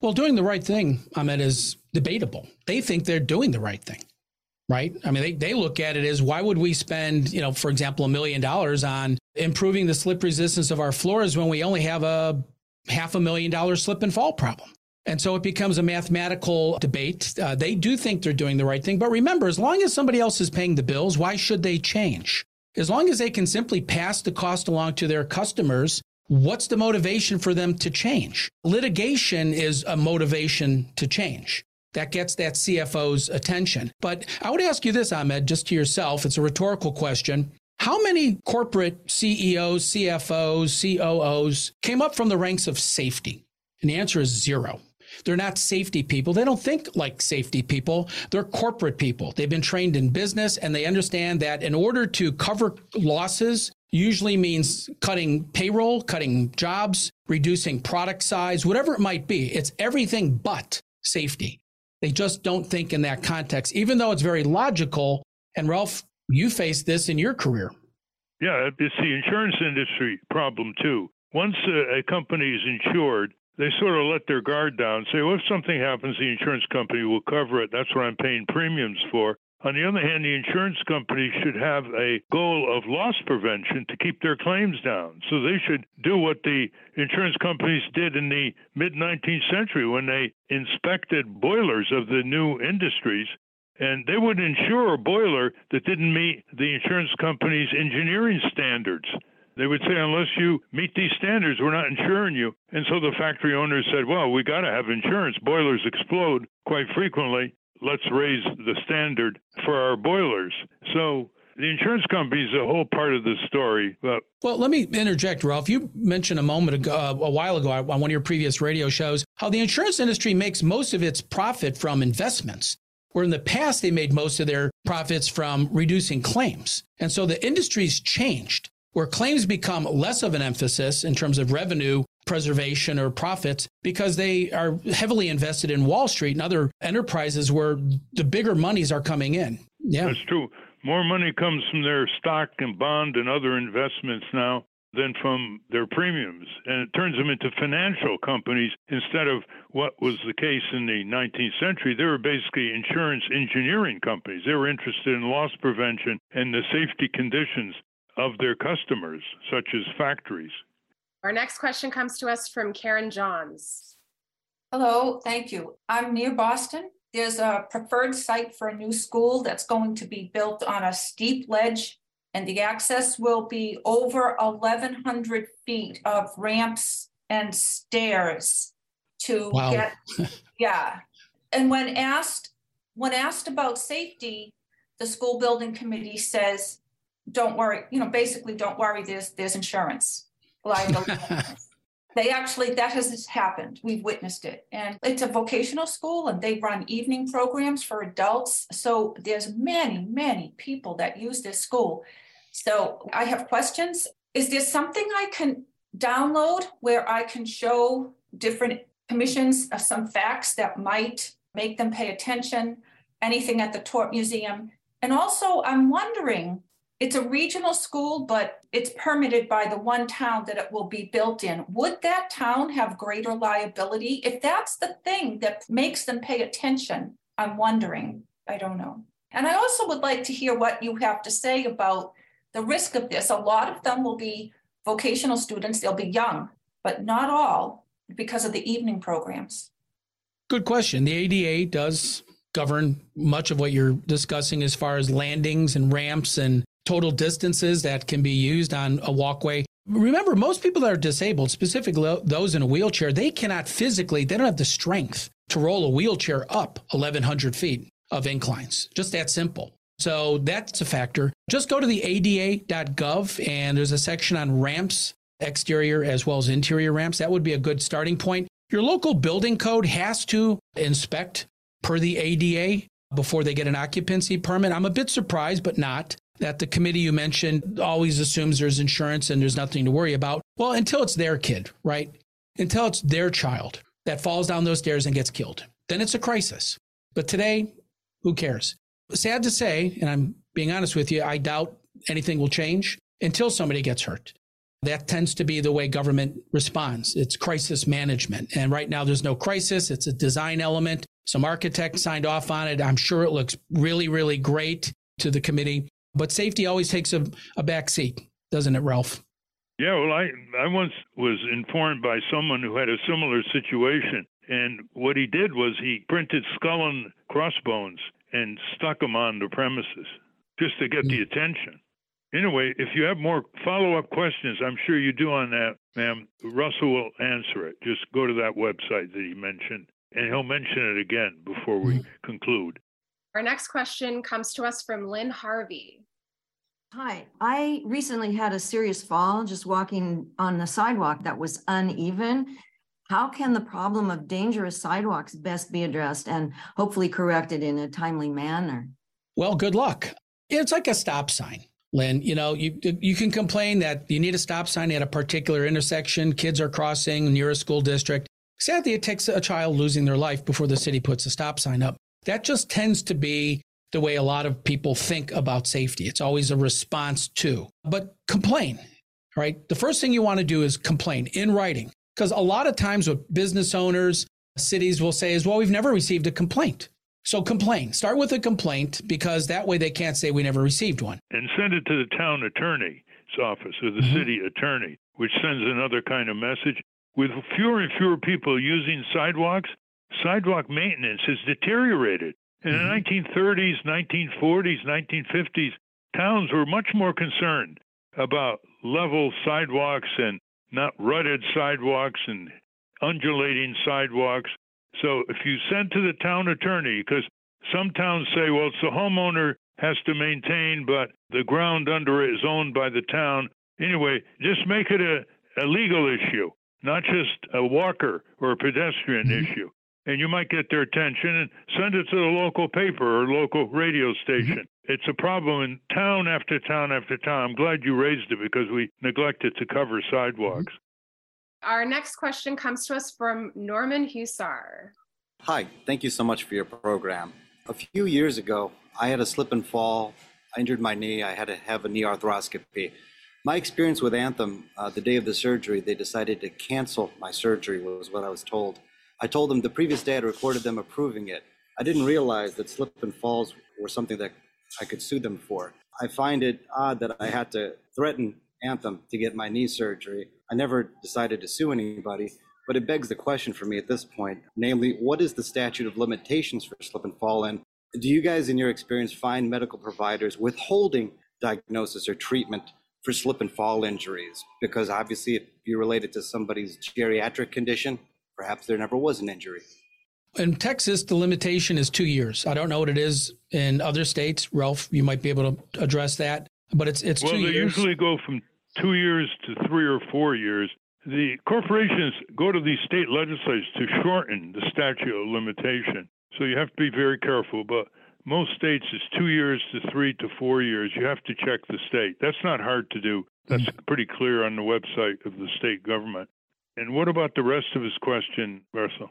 Well, doing the right thing, Ahmed, is debatable. They think they're doing the right thing, right? I mean, they, they look at it as why would we spend, you know, for example, a million dollars on improving the slip resistance of our floors when we only have a half a million dollar slip and fall problem? And so it becomes a mathematical debate. Uh, they do think they're doing the right thing. But remember, as long as somebody else is paying the bills, why should they change? As long as they can simply pass the cost along to their customers, what's the motivation for them to change? Litigation is a motivation to change. That gets that CFO's attention. But I would ask you this, Ahmed, just to yourself. It's a rhetorical question. How many corporate CEOs, CFOs, COOs came up from the ranks of safety? And the answer is zero. They're not safety people. They don't think like safety people. They're corporate people. They've been trained in business and they understand that in order to cover losses, usually means cutting payroll, cutting jobs, reducing product size, whatever it might be. It's everything but safety. They just don't think in that context, even though it's very logical. And Ralph, you faced this in your career. Yeah, it's the insurance industry problem too. Once a, a company is insured, they sort of let their guard down, say, well, if something happens, the insurance company will cover it. That's what I'm paying premiums for. On the other hand, the insurance company should have a goal of loss prevention to keep their claims down. So they should do what the insurance companies did in the mid 19th century when they inspected boilers of the new industries. And they would insure a boiler that didn't meet the insurance company's engineering standards. They would say, unless you meet these standards, we're not insuring you. And so the factory owners said, well, we got to have insurance. Boilers explode quite frequently. Let's raise the standard for our boilers. So the insurance company is a whole part of the story. But well, let me interject, Ralph. You mentioned a moment ago, uh, a while ago, on one of your previous radio shows, how the insurance industry makes most of its profit from investments, where in the past they made most of their profits from reducing claims. And so the industry's changed. Where claims become less of an emphasis in terms of revenue preservation or profits because they are heavily invested in Wall Street and other enterprises where the bigger monies are coming in. Yeah. That's true. More money comes from their stock and bond and other investments now than from their premiums. And it turns them into financial companies instead of what was the case in the 19th century. They were basically insurance engineering companies. They were interested in loss prevention and the safety conditions of their customers, such as factories. Our next question comes to us from Karen Johns. Hello, thank you. I'm near Boston. There's a preferred site for a new school that's going to be built on a steep ledge, and the access will be over 1,100 feet of ramps and stairs to Wow. get. <laughs> yeah, and when asked when asked about safety, the school building committee says, "Don't worry. You know, basically, don't worry. There's there's insurance liability." <laughs> They actually, that has happened. We've witnessed it. And it's a vocational school and they run evening programs for adults. So there's many, many people that use this school. So I have questions. Is there something I can download where I can show different commissions of some facts that might make them pay attention? Anything at the Tort Museum? And also, I'm wondering it's a regional school, but it's permitted by the one town that it will be built in. Would that town have greater liability? If that's the thing that makes them pay attention, I'm wondering. I don't know. And I also would like to hear what you have to say about the risk of this. A lot of them will be vocational students, they'll be young, but not all because of the evening programs. Good question. The ADA does govern much of what you're discussing as far as landings and ramps and total distances that can be used on a walkway. Remember, most people that are disabled, specifically those in a wheelchair, they cannot physically, they don't have the strength to roll a wheelchair up 1,100 feet of inclines. Just that simple. So that's a factor. Just go to the ada.gov and there's a section on ramps, exterior as well as interior ramps. That would be a good starting point. Your local building code has to inspect per the ADA before they get an occupancy permit. I'm a bit surprised, but not that the committee you mentioned always assumes there's insurance and there's nothing to worry about. Well, until it's their kid, right? Until it's their child that falls down those stairs and gets killed. Then it's a crisis. But today, who cares? Sad to say, and I'm being honest with you, I doubt anything will change until somebody gets hurt. That tends to be the way government responds. It's crisis management. And right now, there's no crisis. It's a design element. Some architect signed off on it. I'm sure it looks really, really great to the committee. But safety always takes a, a back seat, doesn't it, Ralph? Yeah, well, I I once was informed by someone who had a similar situation, and what he did was he printed skull and crossbones and stuck them on the premises just to get the mm. attention. Anyway, if you have more follow-up questions, I'm sure you do on that, ma'am. Russell will answer it. Just go to that website that he mentioned, and he'll mention it again before we mm. conclude. Our next question comes to us from Lynn Harvey. Hi, I recently had a serious fall just walking on the sidewalk that was uneven. How can the problem of dangerous sidewalks best be addressed and hopefully corrected in a timely manner? Well, good luck. It's like a stop sign, Lynn. You know, you you can complain that you need a stop sign at a particular intersection. Kids are crossing near a school district. Sadly, it takes a child losing their life before the city puts a stop sign up. That just tends to be the way a lot of people think about safety. It's always a response to, but complain, right? The first thing you want to do is complain in writing. Because a lot of times what business owners, cities will say is, well, we've never received a complaint. So complain. Start with a complaint because that way they can't say we never received one. And send it to the town attorney's office or the mm-hmm. city attorney, which sends another kind of message. With fewer and fewer people using sidewalks, sidewalk maintenance has deteriorated. In the 1930s, 1940s, 1950s, towns were much more concerned about level sidewalks and not rutted sidewalks and undulating sidewalks. So if you send to the town attorney, because some towns say, well, it's the homeowner has to maintain, but the ground under it is owned by the town. Anyway, just make it a, a legal issue, not just a walker or a pedestrian mm-hmm. issue. And you might get their attention and send it to the local paper or local radio station. Mm-hmm. It's a problem in town after town after town. I'm glad you raised it because we neglected to cover sidewalks. Our next question comes to us from Norman Husar. Hi, thank you so much for your program. A few years ago, I had a slip and fall. I injured my knee. I had to have a knee arthroscopy. My experience with Anthem, uh, the day of the surgery, they decided to cancel my surgery, was what I was told. I told them the previous day I'd recorded them approving it. I didn't realize that slip and falls were something that I could sue them for. I find it odd that I had to threaten Anthem to get my knee surgery. I never decided to sue anybody, but it begs the question for me at this point namely, what is the statute of limitations for slip and fall? And do you guys, in your experience, find medical providers withholding diagnosis or treatment for slip and fall injuries? Because obviously, if you relate it to somebody's geriatric condition, perhaps there never was an injury. In Texas, the limitation is two years. I don't know what it is in other states. Ralph, you might be able to address that, but it's it's well, two they usually go from two years to three or four years. The corporations go to these state legislatures to shorten the statute of limitation. So you have to be very careful. But most states is two years to three to four years. You have to check the state. That's not hard to do. That's mm-hmm. pretty clear on the website of the state government. And what about the rest of his question, Russell?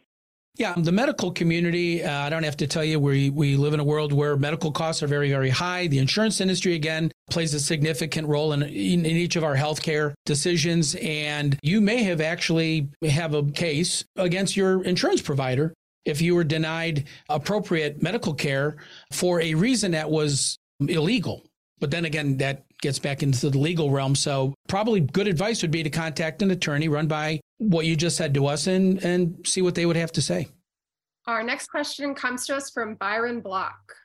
Yeah, the medical community, uh, I don't have to tell you, we, we live in a world where medical costs are very, very high. The insurance industry, again, plays a significant role in, in, in each of our healthcare decisions. And you may have actually have a case against your insurance provider if you were denied appropriate medical care for a reason that was illegal. But then again, that gets back into the legal realm. So probably good advice would be to contact an attorney, run by what you just said to us, and and see what they would have to say. Our next question comes to us from Byron Block.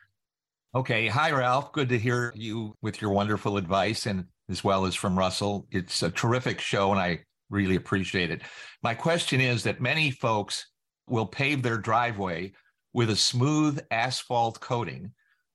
Okay. Hi, Ralph. Good to hear you with your wonderful advice and as well as from Russell. It's a terrific show and I really appreciate it. My question is that many folks will pave their driveway with a smooth asphalt coating,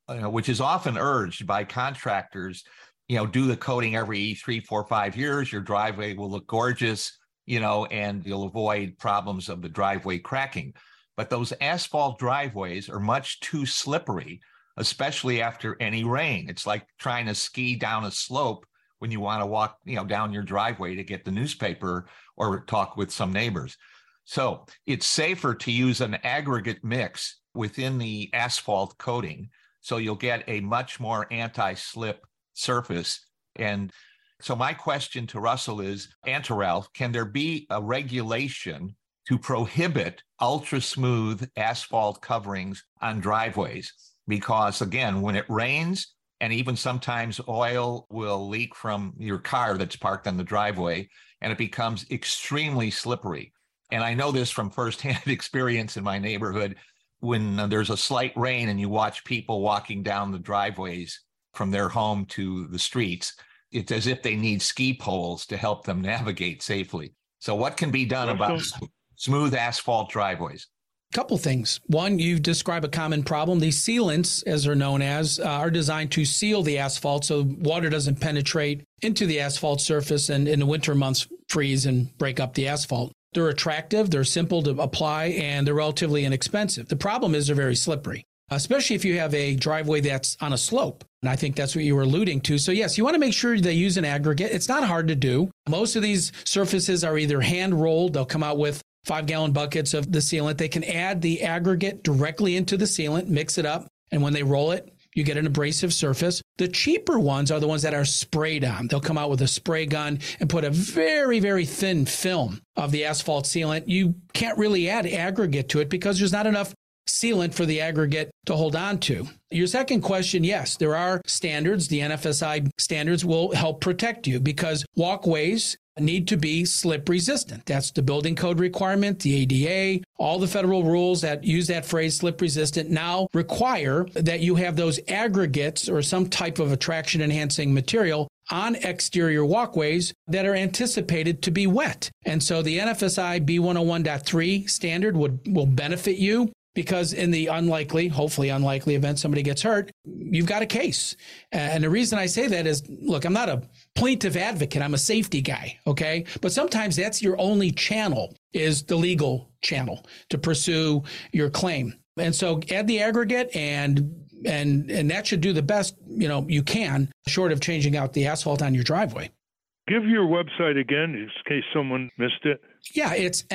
uh, which is often urged by contractors you know, do the coating every three, four, five years. Your driveway will look gorgeous, you know, and you'll avoid problems of the driveway cracking. But those asphalt driveways are much too slippery, especially after any rain. It's like trying to ski down a slope when you want to walk, you know, down your driveway to get the newspaper or talk with some neighbors. So it's safer to use an aggregate mix within the asphalt coating. So you'll get a much more anti slip surface. And so my question to Russell is, and to Ralph, can there be a regulation to prohibit ultra smooth asphalt coverings on driveways? Because again, when it rains, and even sometimes oil will leak from your car that's parked on the driveway, and it becomes extremely slippery. And I know this from firsthand <laughs> experience in my neighborhood when there's a slight rain and you watch people walking down the driveways from their home to the streets. It's as if they need ski poles to help them navigate safely. So, what can be done about smooth asphalt driveways? A couple things. One, you describe a common problem. These sealants, as they're known as, uh, are designed to seal the asphalt so water doesn't penetrate into the asphalt surface and in the winter months freeze and break up the asphalt. They're attractive, they're simple to apply, and they're relatively inexpensive. The problem is they're very slippery especially if you have a driveway that's on a slope. And I think that's what you were alluding to. So, yes, you want to make sure they use an aggregate. It's not hard to do. Most of these surfaces are either hand rolled, they'll come out with five gallon buckets of the sealant. They can add the aggregate directly into the sealant, mix it up, and when they roll it, you get an abrasive surface. The cheaper ones are the ones that are sprayed on. They'll come out with a spray gun and put a very, very thin film of the asphalt sealant. You can't really add aggregate to it because there's not enough sealant for the aggregate to hold on to. Your second question yes, there are standards. The NFSI standards will help protect you because walkways need to be slip resistant. That's the building code requirement, the ADA, all the federal rules that use that phrase slip resistant now require that you have those aggregates or some type of attraction enhancing material on exterior walkways that are anticipated to be wet. And so the NFSI B101.3 standard would will benefit you because in the unlikely, hopefully unlikely event somebody gets hurt, you've got a case. And the reason I say that is, look, I'm not a plaintiff advocate. I'm a safety guy. Okay. But sometimes that's your only channel is the legal channel to pursue your claim. And so add the aggregate and and and that should do the best, you know, you can, short of changing out the asphalt on your driveway. Give your website again in case someone missed it. Yeah, it's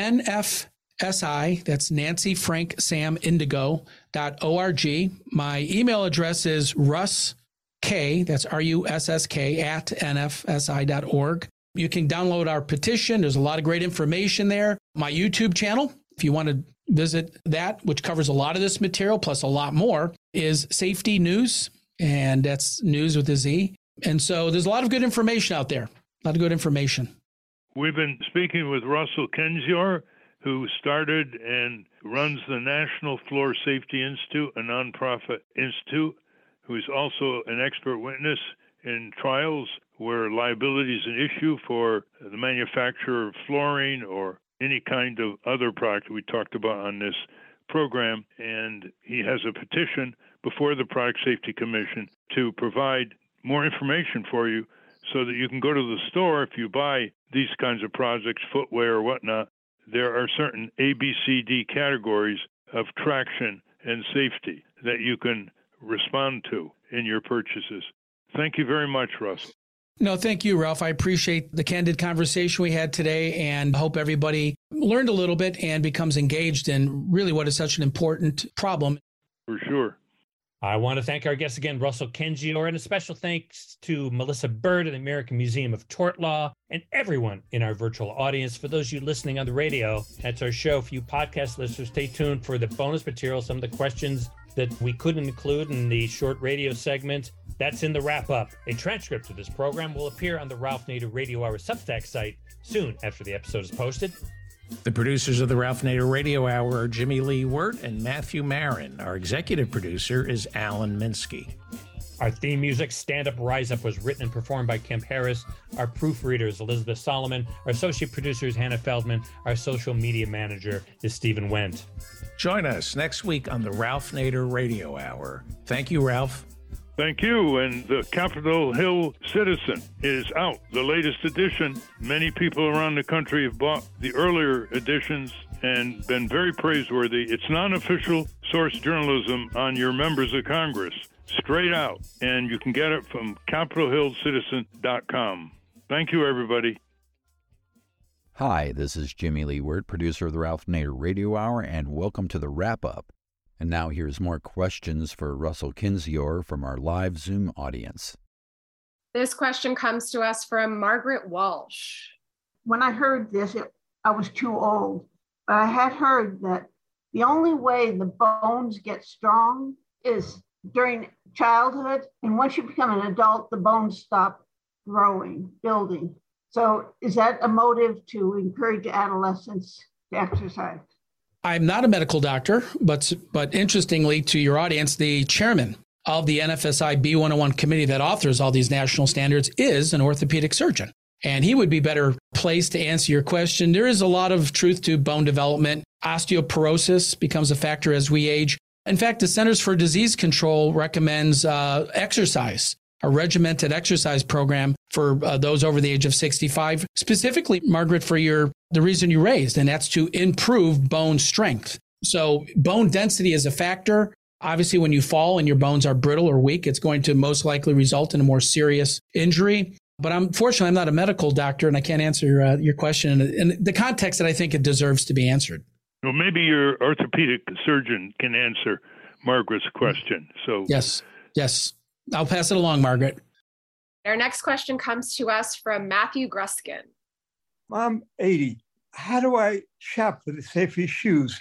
NFSI. That's Nancy Frank Sam Indigo dot org. My email address is Russ K. That's R U S S K at NFSI.org. You can download our petition. There's a lot of great information there. My YouTube channel, if you want to visit that, which covers a lot of this material plus a lot more, is Safety News. And that's news with a Z. And so there's a lot of good information out there. A lot of good information. We've been speaking with Russell Kendzior, who started and runs the National Floor Safety Institute, a nonprofit institute, who is also an expert witness in trials where liability is an issue for the manufacturer of flooring or any kind of other product we talked about on this program. And he has a petition before the Product Safety Commission to provide more information for you so that you can go to the store if you buy these kinds of projects, footwear or whatnot. There are certain ABCD categories of traction and safety that you can respond to in your purchases. Thank you very much, Russ. No, thank you, Ralph. I appreciate the candid conversation we had today and hope everybody learned a little bit and becomes engaged in really what is such an important problem. For sure. I want to thank our guest again, Russell Kendzior, and a special thanks to Melissa Bird at the American Museum of Tort Law and everyone in our virtual audience. For those of you listening on the radio, that's our show. For you podcast listeners, stay tuned for the bonus material, some of the questions that we couldn't include in the short radio segment. That's in the wrap up. A transcript of this program will appear on the Ralph Nader Radio Hour Substack site soon after the episode is posted. The producers of the Ralph Nader Radio Hour are Jimmy Lee Wirt and Matthew Marin. Our executive producer is Alan Minsky. Our theme music, Stand Up Rise Up, was written and performed by Kemp Harris. Our proofreader is Elizabeth Solomon. Our associate producer is Hannah Feldman. Our social media manager is Stephen Wendt. Join us next week on the Ralph Nader Radio Hour. Thank you, Ralph. Thank you. And the Capitol Hill Citizen is out, the latest edition. Many people around the country have bought the earlier editions and been very praiseworthy. It's non official source journalism on your members of Congress, straight out. And you can get it from CapitolHillCitizen.com. Thank you, everybody. Hi, this is Jimmy Lee Wirt, producer of the Ralph Nader Radio Hour, and welcome to the wrap up. And now here's more questions for Russell Kendzior from our live Zoom audience. This question comes to us from Margaret Walsh. When I heard this, it, I was too old, but I had heard that the only way the bones get strong is during childhood. And once you become an adult, the bones stop growing, building. So, is that a motive to encourage adolescents to exercise? I'm not a medical doctor, but but interestingly to your audience, the chairman of the NFSI B101 committee that authors all these national standards is an orthopedic surgeon. And he would be better placed to answer your question. There is a lot of truth to bone development. Osteoporosis becomes a factor as we age. In fact, the Centers for Disease Control recommends uh, exercise, a regimented exercise program for uh, those over the age of 65, specifically, Margaret, for your the reason you raised, and that's to improve bone strength. So, bone density is a factor. Obviously, when you fall and your bones are brittle or weak, it's going to most likely result in a more serious injury. But unfortunately, I'm not a medical doctor and I can't answer uh, your question in, in the context that I think it deserves to be answered. Well, maybe your orthopedic surgeon can answer Margaret's question. So, yes, yes. I'll pass it along, Margaret. Our next question comes to us from Matthew Gruskin. I'm 80. How do I shop for the safety shoes?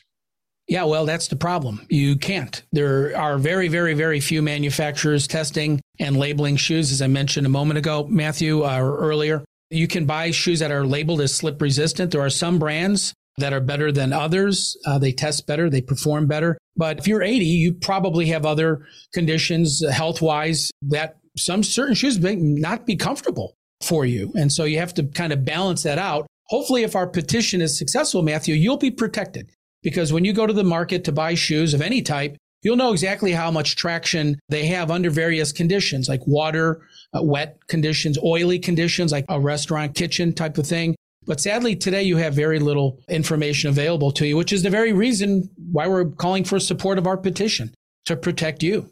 Yeah, well, that's the problem. You can't. There are very, very, very few manufacturers testing and labeling shoes, as I mentioned a moment ago, Matthew, uh, or earlier. You can buy shoes that are labeled as slip resistant. There are some brands that are better than others. Uh, they test better, they perform better. But if you're 80, you probably have other conditions health wise that some certain shoes may not be comfortable for you. And so you have to kind of balance that out. Hopefully, if our petition is successful, Matthew, you'll be protected because when you go to the market to buy shoes of any type, you'll know exactly how much traction they have under various conditions like water, uh, wet conditions, oily conditions like a restaurant kitchen type of thing. But sadly, today you have very little information available to you, which is the very reason why we're calling for support of our petition to protect you.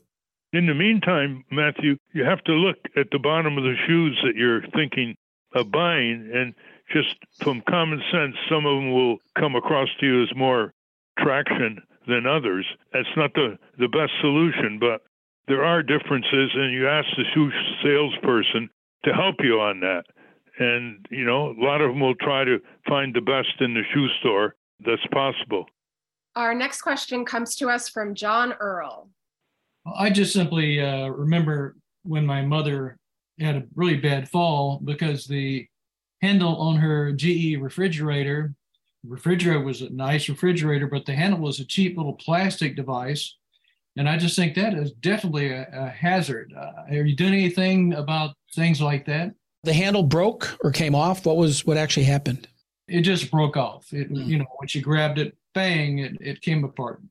In the meantime, Matthew, you have to look at the bottom of the shoes that you're thinking of buying, and just from common sense, some of them will come across to you as more traction than others. That's not the, the best solution, but there are differences, and you ask the shoe salesperson to help you on that. And, you know, a lot of them will try to find the best in the shoe store that's possible. Our next question comes to us from John Earl. I just simply uh, remember when my mother had a really bad fall because the handle on her GE refrigerator, refrigerator was a nice refrigerator, but the handle was a cheap little plastic device. And I just think that is definitely a, a hazard. Uh, are you doing anything about things like that? The handle broke or came off. What was what actually happened? It just broke off. It, mm. you know, when she grabbed it, bang, it, it came apart.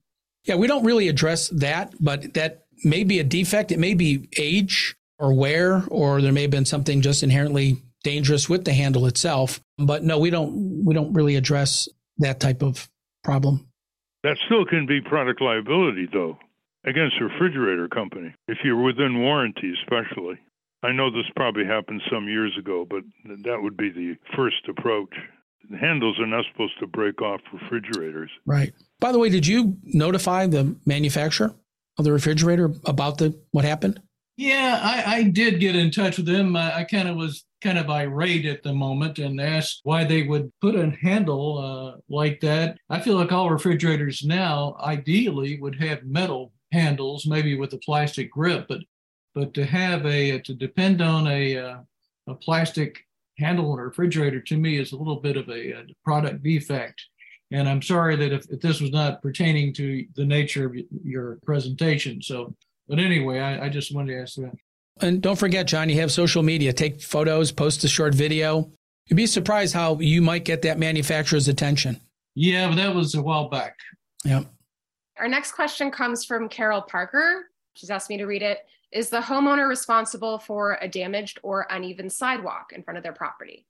Yeah, we don't really address that, but that may be a defect. It may be age or wear, or there may have been something just inherently dangerous with the handle itself. But no, we don't we don't really address that type of problem. That still can be product liability though against a refrigerator company if you're within warranty especially. I know this probably happened some years ago, but that would be the first approach. The handles are not supposed to break off refrigerators. Right. By the way, did you notify the manufacturer of the refrigerator about the what happened? Yeah, I, I did get in touch with them. I, I kind of was kind of irate at the moment and asked why they would put a handle uh, like that. I feel like all refrigerators now ideally would have metal handles, maybe with a plastic grip, but but to have a to depend on a uh, a plastic handle on a refrigerator to me is a little bit of a, a product defect. And I'm sorry that if, if, this was not pertaining to the nature of your presentation. So, but anyway, I, I just wanted to ask that. And don't forget, John, you have social media. Take photos, post a short video. You'd be surprised how you might get that manufacturer's attention. Yeah, but that was a while back. Yeah. Our next question comes from Carol Parker. She's asked me to read it. Is the homeowner responsible for a damaged or uneven sidewalk in front of their property?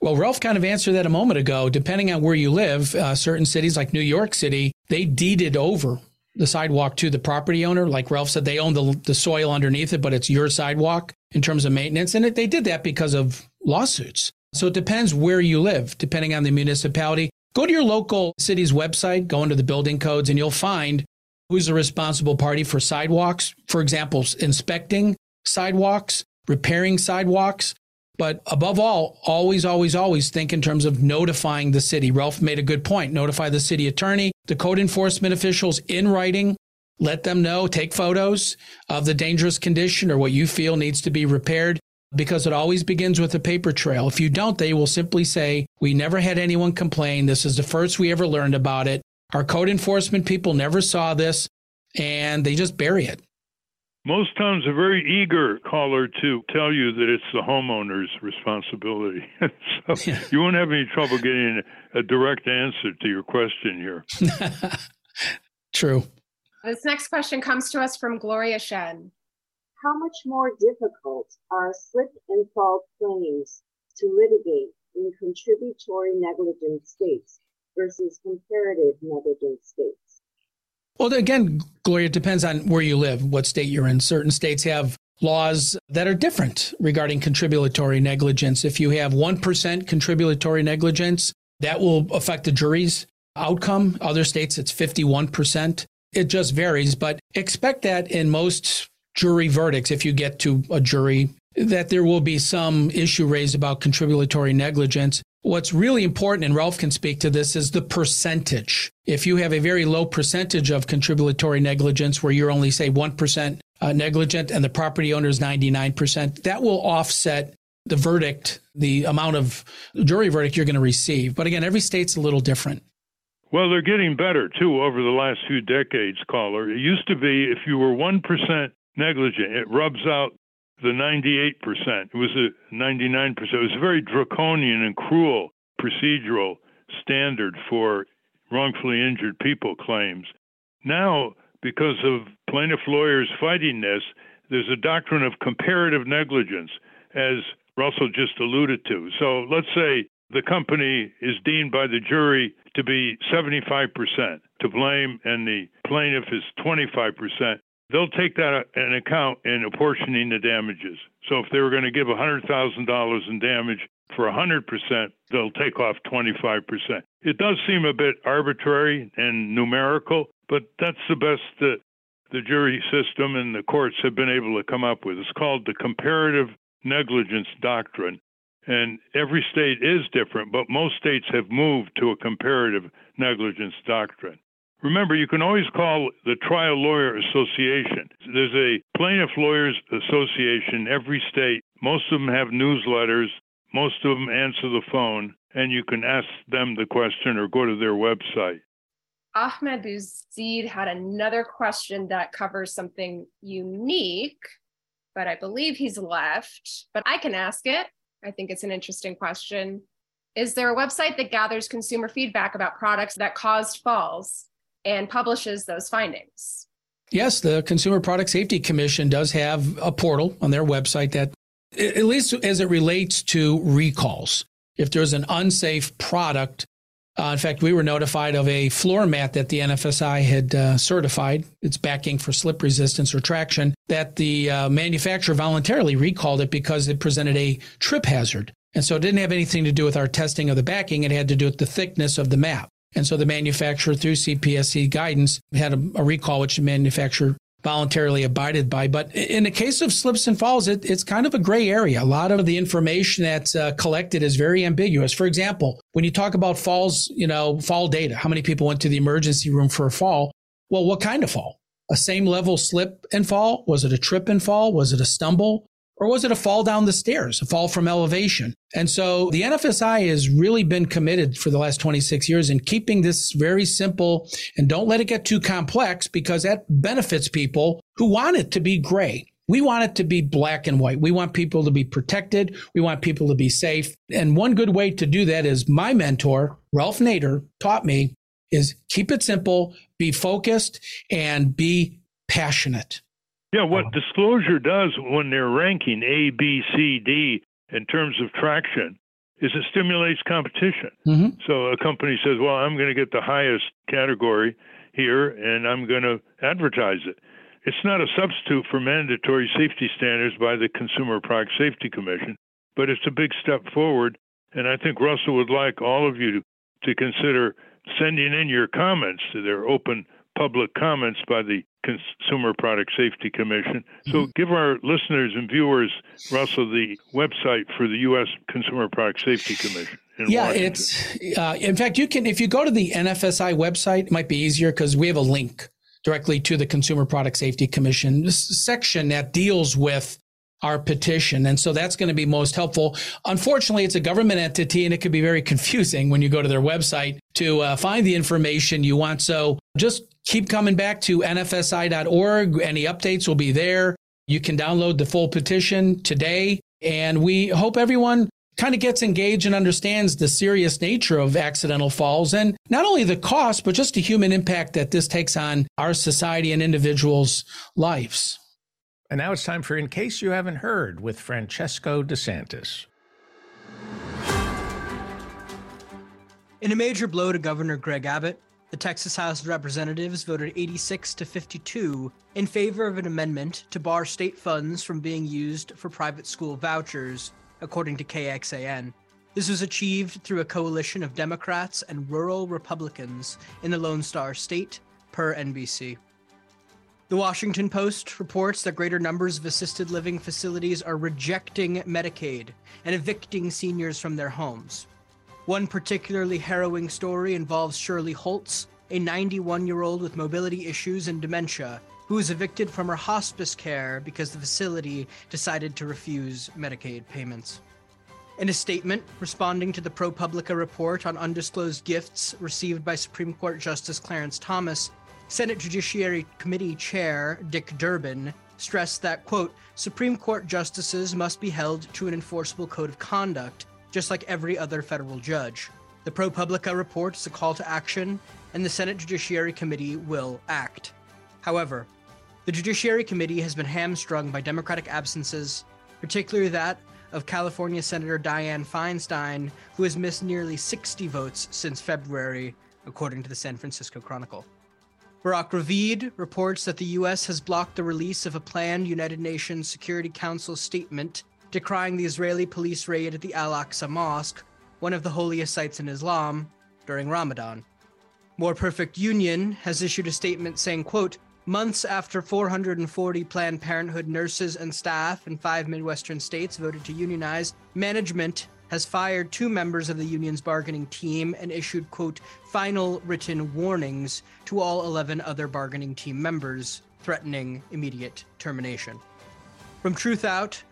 Well, Ralph kind of answered that a moment ago. Depending on where you live, uh, certain cities like New York City, they deeded over the sidewalk to the property owner. Like Ralph said, they own the, the soil underneath it, but it's your sidewalk in terms of maintenance. And it, they did that because of lawsuits. So it depends where you live, depending on the municipality. Go to your local city's website, go into the building codes, and you'll find who's the responsible party for sidewalks. For example, inspecting sidewalks, repairing sidewalks. But above all, always, always, always think in terms of notifying the city. Ralph made a good point. Notify the city attorney, the code enforcement officials in writing. Let them know, take photos of the dangerous condition or what you feel needs to be repaired because it always begins with a paper trail. If you don't, they will simply say, We never had anyone complain. This is the first we ever learned about it. Our code enforcement people never saw this and they just bury it. Most towns are very eager, caller, to tell you that it's the homeowner's responsibility. <laughs> so <laughs> yeah. you won't have any trouble getting a direct answer to your question here. <laughs> True. This next question comes to us from Gloria Shen. How much more difficult are slip and fall claims to litigate in contributory negligence states versus comparative negligent states? Well, again, Gloria, it depends on where you live, what state you're in. Certain states have laws that are different regarding contributory negligence. If you have 1% contributory negligence, that will affect the jury's outcome. Other states, it's 51%. It just varies, but expect that in most jury verdicts, if you get to a jury, that there will be some issue raised about contributory negligence. What's really important, and Ralph can speak to this, is the percentage. If you have a very low percentage of contributory negligence where you're only, say, 1% uh, negligent and the property owner is 99%, that will offset the verdict, the amount of jury verdict you're going to receive. But again, every state's a little different. Well, they're getting better too over the last few decades, caller. It used to be if you were 1% negligent, it rubs out the 98%. It was a 99%. It was a very draconian and cruel procedural standard for wrongfully injured people claims. Now, because of plaintiff lawyers fighting this, there's a doctrine of comparative negligence, as Russell just alluded to. So let's say the company is deemed by the jury to be 75% to blame and the plaintiff is 25%, they'll take that uh, in account in apportioning the damages. So if they were going to give $100,000 in damage for 100%, they'll take off 25%. It does seem a bit arbitrary and numerical, but that's the best that the jury system and the courts have been able to come up with. It's called the comparative negligence doctrine. And every state is different, but most states have moved to a comparative negligence doctrine. Remember, you can always call the Trial Lawyer Association. There's a Plaintiff Lawyers Association every state. Most of them have newsletters, most of them answer the phone, and you can ask them the question or go to their website. Ahmed Bouzid had another question that covers something unique, but I believe he's left. But I can ask it. I think it's an interesting question. Is there a website that gathers consumer feedback about products that caused falls and publishes those findings? Yes, the Consumer Product Safety Commission does have a portal on their website that, at least as it relates to recalls, if there's an unsafe product, uh, in fact, we were notified of a floor mat that the NFSI had uh, certified. It's backing for slip resistance or traction. That the uh, manufacturer voluntarily recalled it because it presented a trip hazard. And so it didn't have anything to do with our testing of the backing. It had to do with the thickness of the mat. And so the manufacturer, through CPSC guidance, had a, a recall which the manufacturer voluntarily abided by. But in the case of slips and falls, it, it's kind of a gray area. A lot of the information that's uh, collected is very ambiguous. For example, when you talk about falls, you know, fall data, how many people went to the emergency room for a fall? Well, what kind of fall? A same level slip and fall? Was it a trip and fall? Was it a stumble? Or was it a fall down the stairs, a fall from elevation? And so the NFSI has really been committed for the last 26 years in keeping this very simple and don't let it get too complex because that benefits people who want it to be gray. We want it to be black and white. We want people to be protected. We want people to be safe. And one good way to do that is my mentor, Ralph Nader, taught me is keep it simple, be focused, and be passionate. Yeah, what disclosure does when they're ranking A, B, C, D in terms of traction is it stimulates competition. Mm-hmm. So a company says, well, I'm going to get the highest category here and I'm going to advertise it. It's not a substitute for mandatory safety standards by the Consumer Product Safety Commission, but it's a big step forward. And I think Russell would like all of you to, to consider sending in your comments to their open public comments by the Consumer Product Safety Commission. So mm-hmm. give our listeners and viewers, Russell, the website for the U.S. Consumer Product Safety Commission. yeah, Washington. it's uh, in fact you can if you go to the NFSI website, it might be easier because we have a link directly to the Consumer Product Safety Commission section that deals with our petition. And so that's going to be most helpful. Unfortunately, it's a government entity and it can be very confusing when you go to their website to uh, find the information you want. So just keep coming back to nfsi.org. Any updates will be there. You can download the full petition today. And we hope everyone kind of gets engaged and understands the serious nature of accidental falls and not only the cost, but just the human impact that this takes on our society and individuals' lives. And now it's time for In Case You Haven't Heard with Francesco DeSantis. In a major blow to Governor Greg Abbott, the Texas House of Representatives voted 86 to 52 in favor of an amendment to bar state funds from being used for private school vouchers, according to KXAN. This was achieved through a coalition of Democrats and rural Republicans in the Lone Star State, per NBC. The Washington Post reports that greater numbers of assisted living facilities are rejecting Medicaid and evicting seniors from their homes. One particularly harrowing story involves Shirley Holtz, a 91 year old with mobility issues and dementia, who was evicted from her hospice care because the facility decided to refuse Medicaid payments. In a statement responding to the ProPublica report on undisclosed gifts received by Supreme Court Justice Clarence Thomas, Senate Judiciary Committee Chair Dick Durbin stressed that, quote, Supreme Court justices must be held to an enforceable code of conduct, just like every other federal judge. The ProPublica report is a call to action, and the Senate Judiciary Committee will act. However, the Judiciary Committee has been hamstrung by Democratic absences, particularly that of California Senator Dianne Feinstein, who has missed nearly 60 votes since February, according to the San Francisco Chronicle. Barak Ravid reports that the U.S. has blocked the release of a planned United Nations Security Council statement decrying the Israeli police raid at the Al Aqsa Mosque, one of the holiest sites in Islam, during Ramadan. More Perfect Union has issued a statement saying, quote, Months after 440 Planned Parenthood nurses and staff in five Midwestern states voted to unionize, management has fired two members of the union's bargaining team and issued, quote, final written warnings to all 11 other bargaining team members, threatening immediate termination. From Truthout,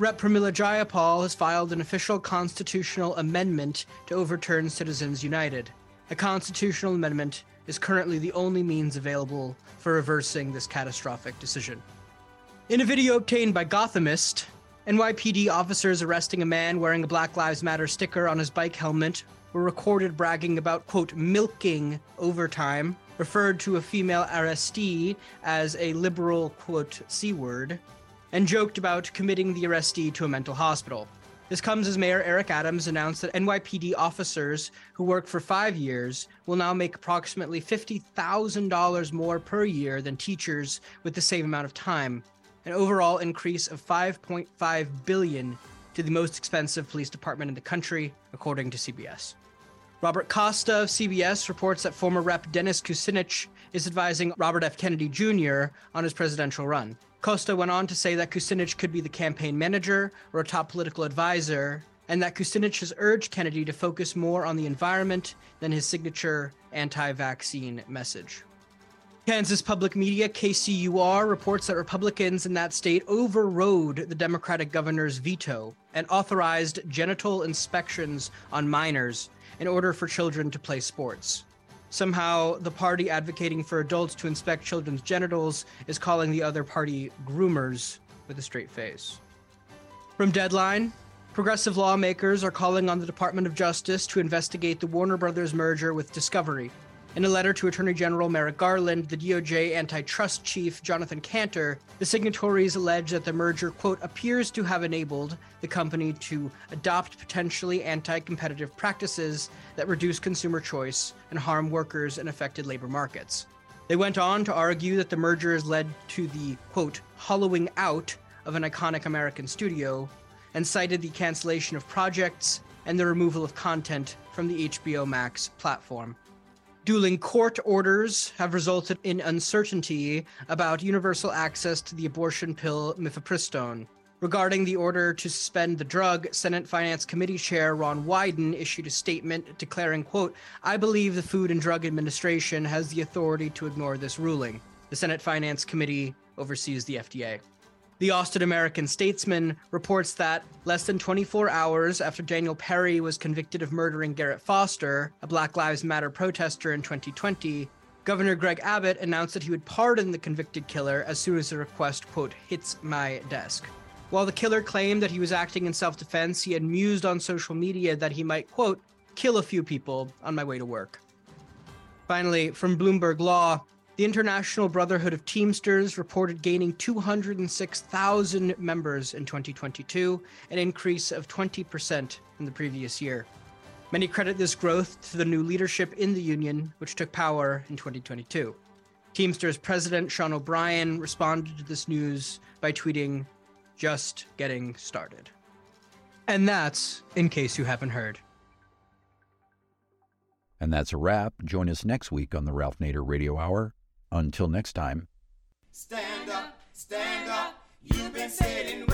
Rep. Pramila Jayapal has filed an official constitutional amendment to overturn Citizens United. A constitutional amendment is currently the only means available for reversing this catastrophic decision. In a video obtained by Gothamist, NYPD officers arresting a man wearing a Black Lives Matter sticker on his bike helmet were recorded bragging about, quote, milking overtime, referred to a female arrestee as a liberal, quote, C word, and joked about committing the arrestee to a mental hospital. This comes as Mayor Eric Adams announced that NYPD officers who work for five years will now make approximately $50,000 more per year than teachers with the same amount of time, an overall increase of 5.5 billion to the most expensive police department in the country, according to CBS. Robert Costa of CBS reports that former Rep. Dennis Kucinich is advising Robert F. Kennedy Jr. on his presidential run. Costa went on to say that Kucinich could be the campaign manager or a top political advisor, and that Kucinich has urged Kennedy to focus more on the environment than his signature anti vaccine message. Kansas Public Media, KCUR, reports that Republicans in that state overrode the Democratic governor's veto and authorized genital inspections on minors in order for children to play sports. Somehow, the party advocating for adults to inspect children's genitals is calling the other party groomers with a straight face. From Deadline, progressive lawmakers are calling on the Department of Justice to investigate the Warner Brothers merger with Discovery in a letter to Attorney General Merrick Garland, the DOJ antitrust chief Jonathan Kanter, the signatories allege that the merger, quote, appears to have enabled the company to adopt potentially anti competitive practices that reduce consumer choice and harm workers in affected labor markets. They went on to argue that the merger has led to the, quote, hollowing out of an iconic American studio, and cited the cancellation of projects and the removal of content from the HBO Max platform. Dueling court orders have resulted in uncertainty about universal access to the abortion pill mifepristone. Regarding the order to suspend the drug, Senate Finance Committee Chair Ron Wyden issued a statement declaring, quote, I believe the Food and Drug Administration has the authority to ignore this ruling. The Senate Finance Committee oversees the FDA. The Austin American Statesman reports that less than 24 hours after Daniel Perry was convicted of murdering Garrett Foster, a Black Lives Matter protester in 2020, Governor Greg Abbott announced that he would pardon the convicted killer as soon as the request, quote, hits my desk. While the killer claimed that he was acting in self defense, he had mused on social media that he might, quote, kill a few people on my way to work. Finally, from Bloomberg Law, the International Brotherhood of Teamsters reported gaining 206,000 members in 2022, an increase of 20% from the previous year. Many credit this growth to the new leadership in the union, which took power in 2022. Teamsters President Sean O'Brien responded to this news by tweeting, Just getting started. And that's in case you haven't heard. And that's a wrap. Join us next week on the Ralph Nader Radio Hour. Until next time. Stand up, stand up. You've been sitting